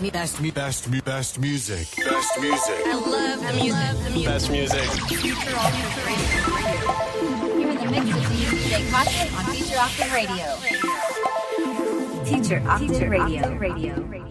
best, best, best, best, best music. Best music. I love the music. Best music. Future Octave Radio. You're in the mix with DJ Kaushun on Future Octave Radio. Future Octave Radio. Radio.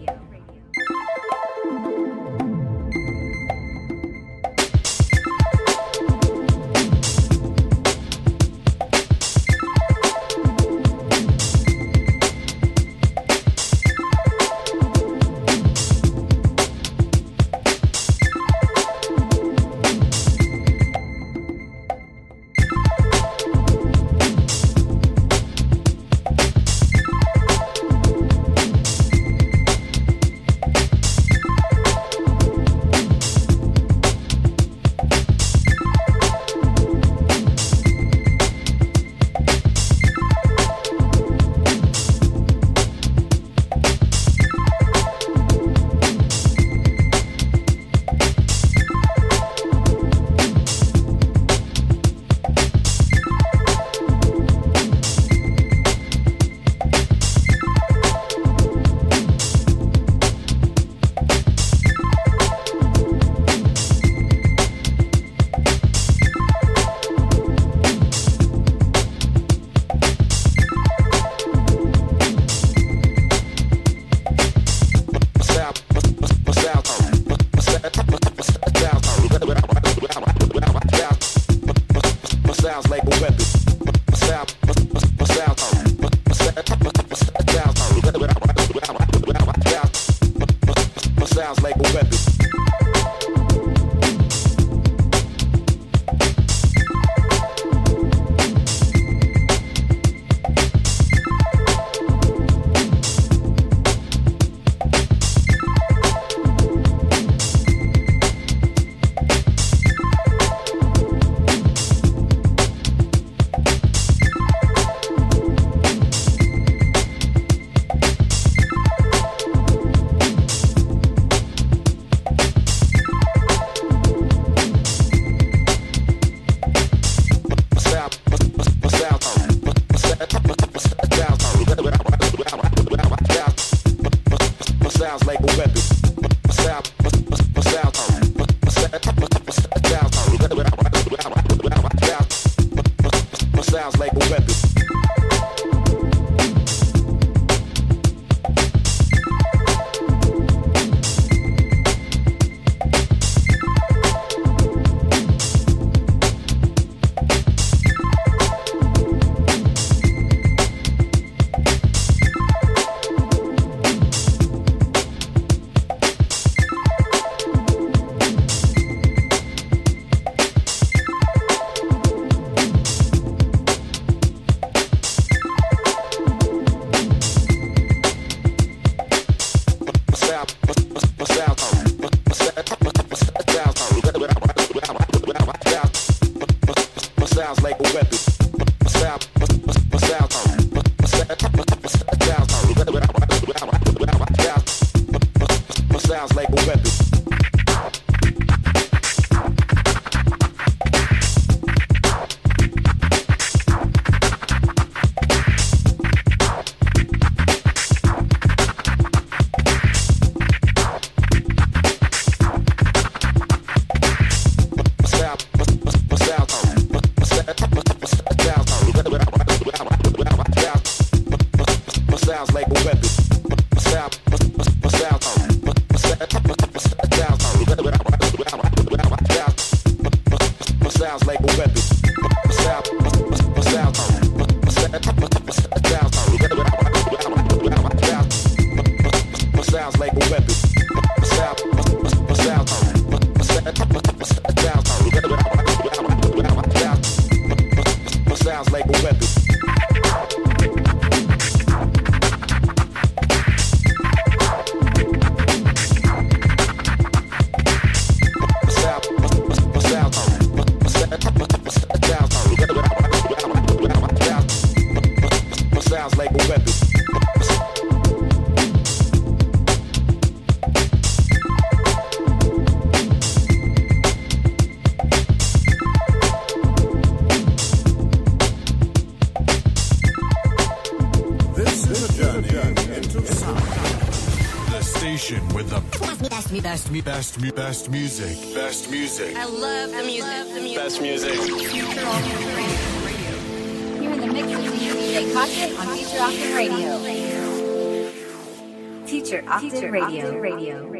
me best me best music. Best music. I love the music. Love the music. Best music. Future Radio. In the mix with DJ on Future Radio. Future Octave Radio. Future Octave Radio.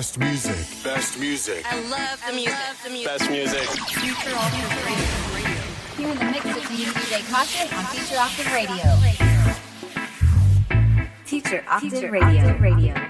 Best, best music. Best music. I love the music. The music. Best music. Future Octave Radio. Here in the mix with me, DJ Kaushun on Future Octave Radio. Teacher Octave Radio. Radio.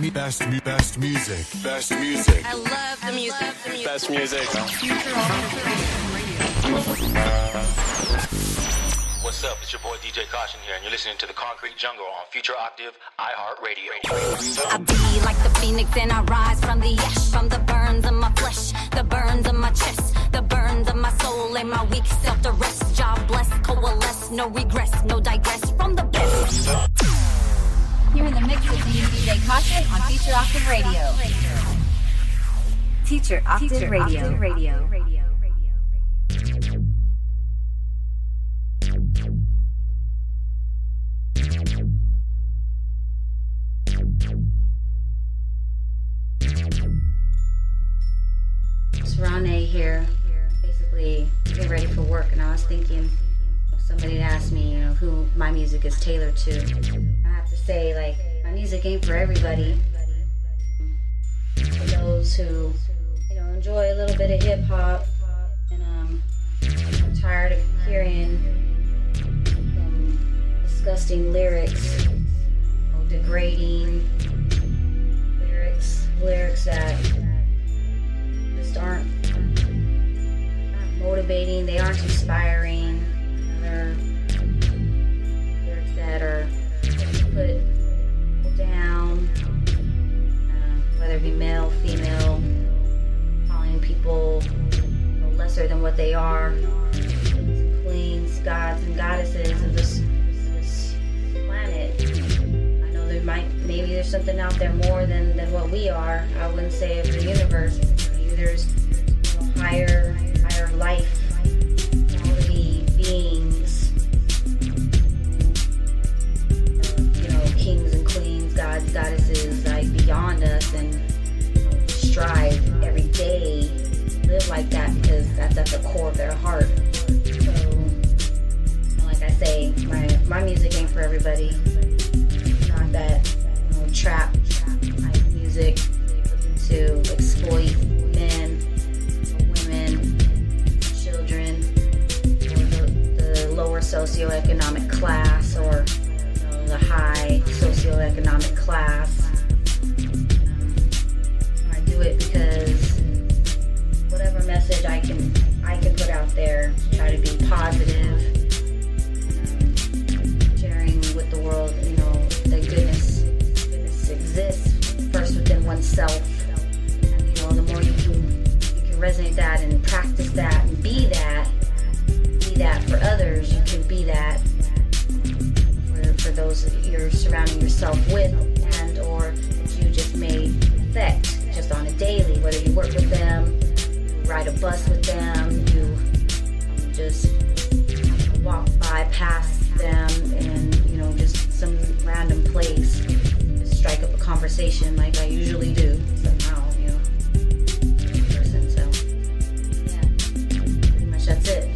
Best, best, best, best music. Best music. I love the music. The music. Best music. Future Octave Radio. What's up? It's your boy DJ Kaushun here, and you're listening to the Concrete Jungle on Future Octave iHeartRadio. I be like the phoenix and I rise from the ash, from the burns of my flesh, the burns of my chest, the burns of my soul and my weak self to rest. Job bless, coalesce, no regress, no digress from the best. Here in the mix with me, DJ Kaushun on Future Octave Radio. Teacher Octave Radio. Radio. It's Rane here. Basically, getting ready for work, and I was thinking had asked me, you know, who my music is tailored to. I have to say, like, my music ain't for everybody. For those who, you know, enjoy a little bit of hip hop, and um, I'm tired of hearing um, disgusting lyrics, degrading lyrics, lyrics that just aren't motivating. They aren't inspiring. They're that are just put down, uh, whether it be male, female, calling people you know, lesser than what they are, queens, gods, and goddesses of this this planet. I know there might maybe there's something out there more than than what we are. I wouldn't say of the universe. Maybe there's you know, higher higher life beings you know kings and queens gods goddesses like beyond us and you know, strive every day live like that because that's at the core of their heart. So like I say my my music ain't for everybody. It's not that you know, trap type music. To exploit men lower socioeconomic class, or you know, the high socioeconomic class. I do it because whatever message I can I can put out there, try to be positive, sharing with the world, you know, that goodness goodness exists first within oneself. And, you know, the more you can you can resonate that and practice that and be that, that for others. You can be that for, for those that you're surrounding yourself with, and or that you just may affect just on a daily. Whether you work with them, ride a bus with them, you just walk by past them, and you know just some random place, just strike up a conversation like I usually do somehow. You know person. So yeah, pretty much that's it.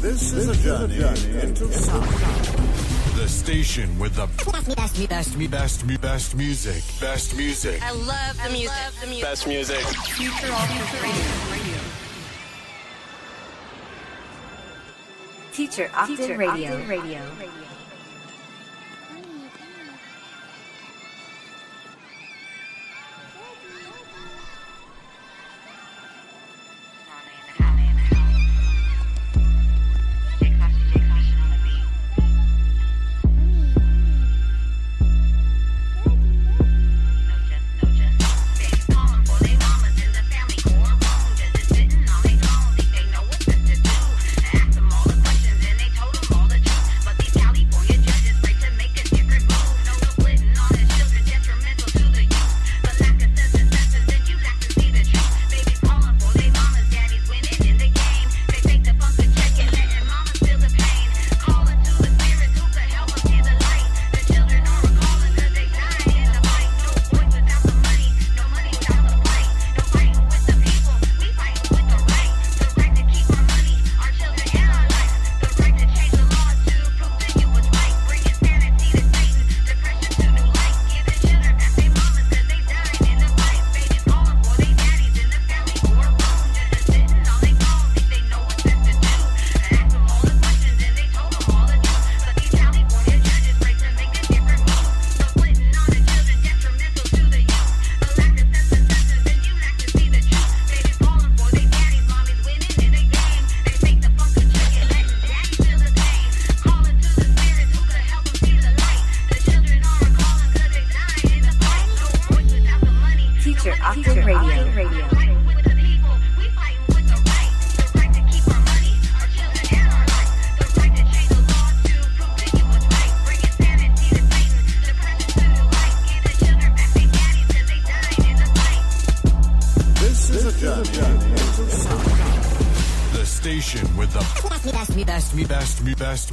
This is a journey into sound. The station with the best, best, best, best, best music. Best music. I love the music. the music. Best music. Future Octave Radio. Teacher Octave Radio. Radio.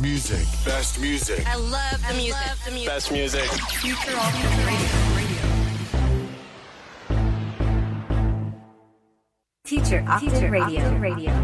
Music. Best music. I love the music. the music. Best music. Future Octave Radio. Teacher Octave Radio. Radio.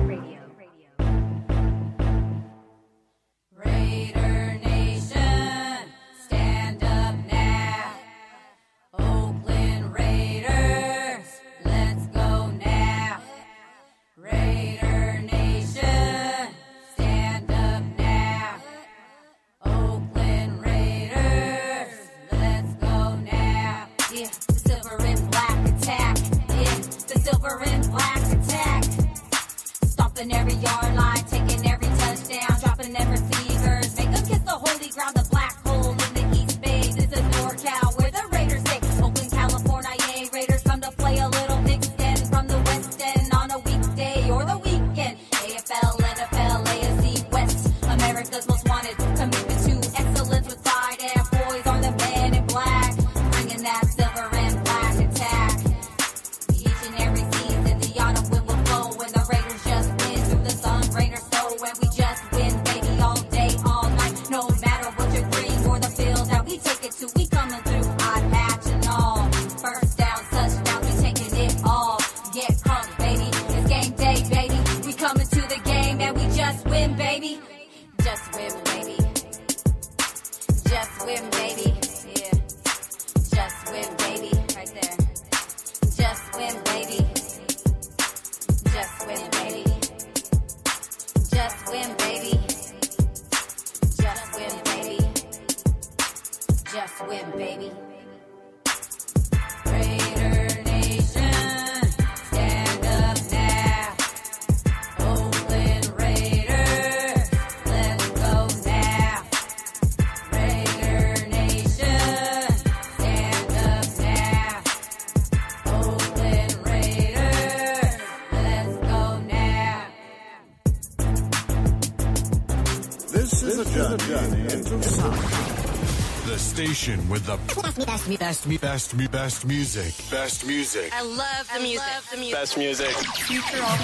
station with the best, me, best, me, best, me, best, me, best music. Best music. I love the I music. Love the music. Best music. Future all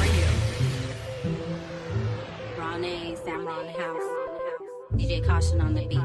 radio. Ronnie Samron House. DJ Kaushun on the beat.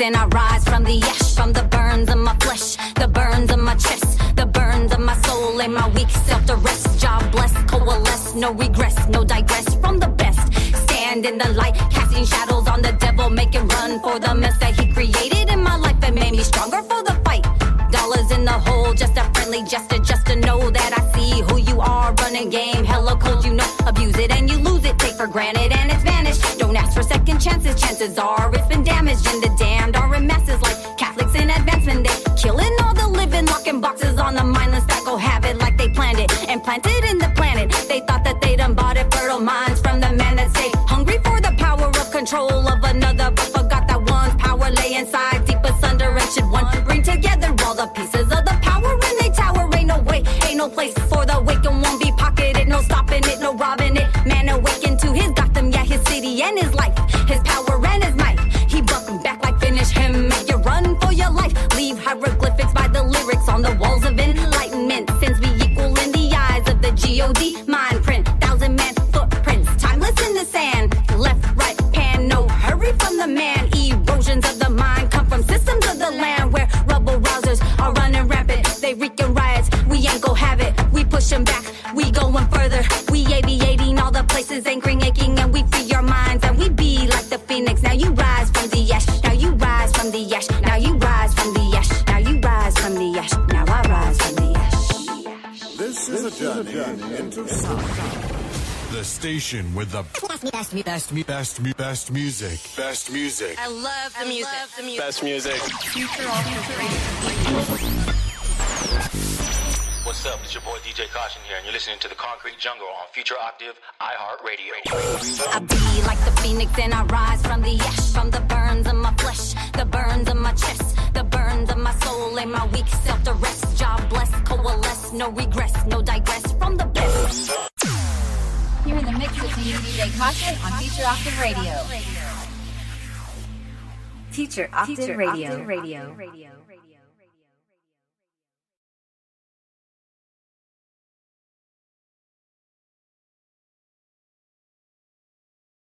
and I rise station with the best, best, best, best, best music. Best music. I love the music. the music. Best music. What's up? It's your boy DJ Kaushun here, and you're listening to the Concrete Jungle on Future Octave iHeartRadio. I be like the phoenix and I rise from the ash, from the burns of my flesh, the burns of my chest, the burns of my soul and my weak self to rest. Job bless, coalesce, no regress, in the mix with me, DJ Kaushun, on Future Octave Radio. Teacher Octave Radio. Radio.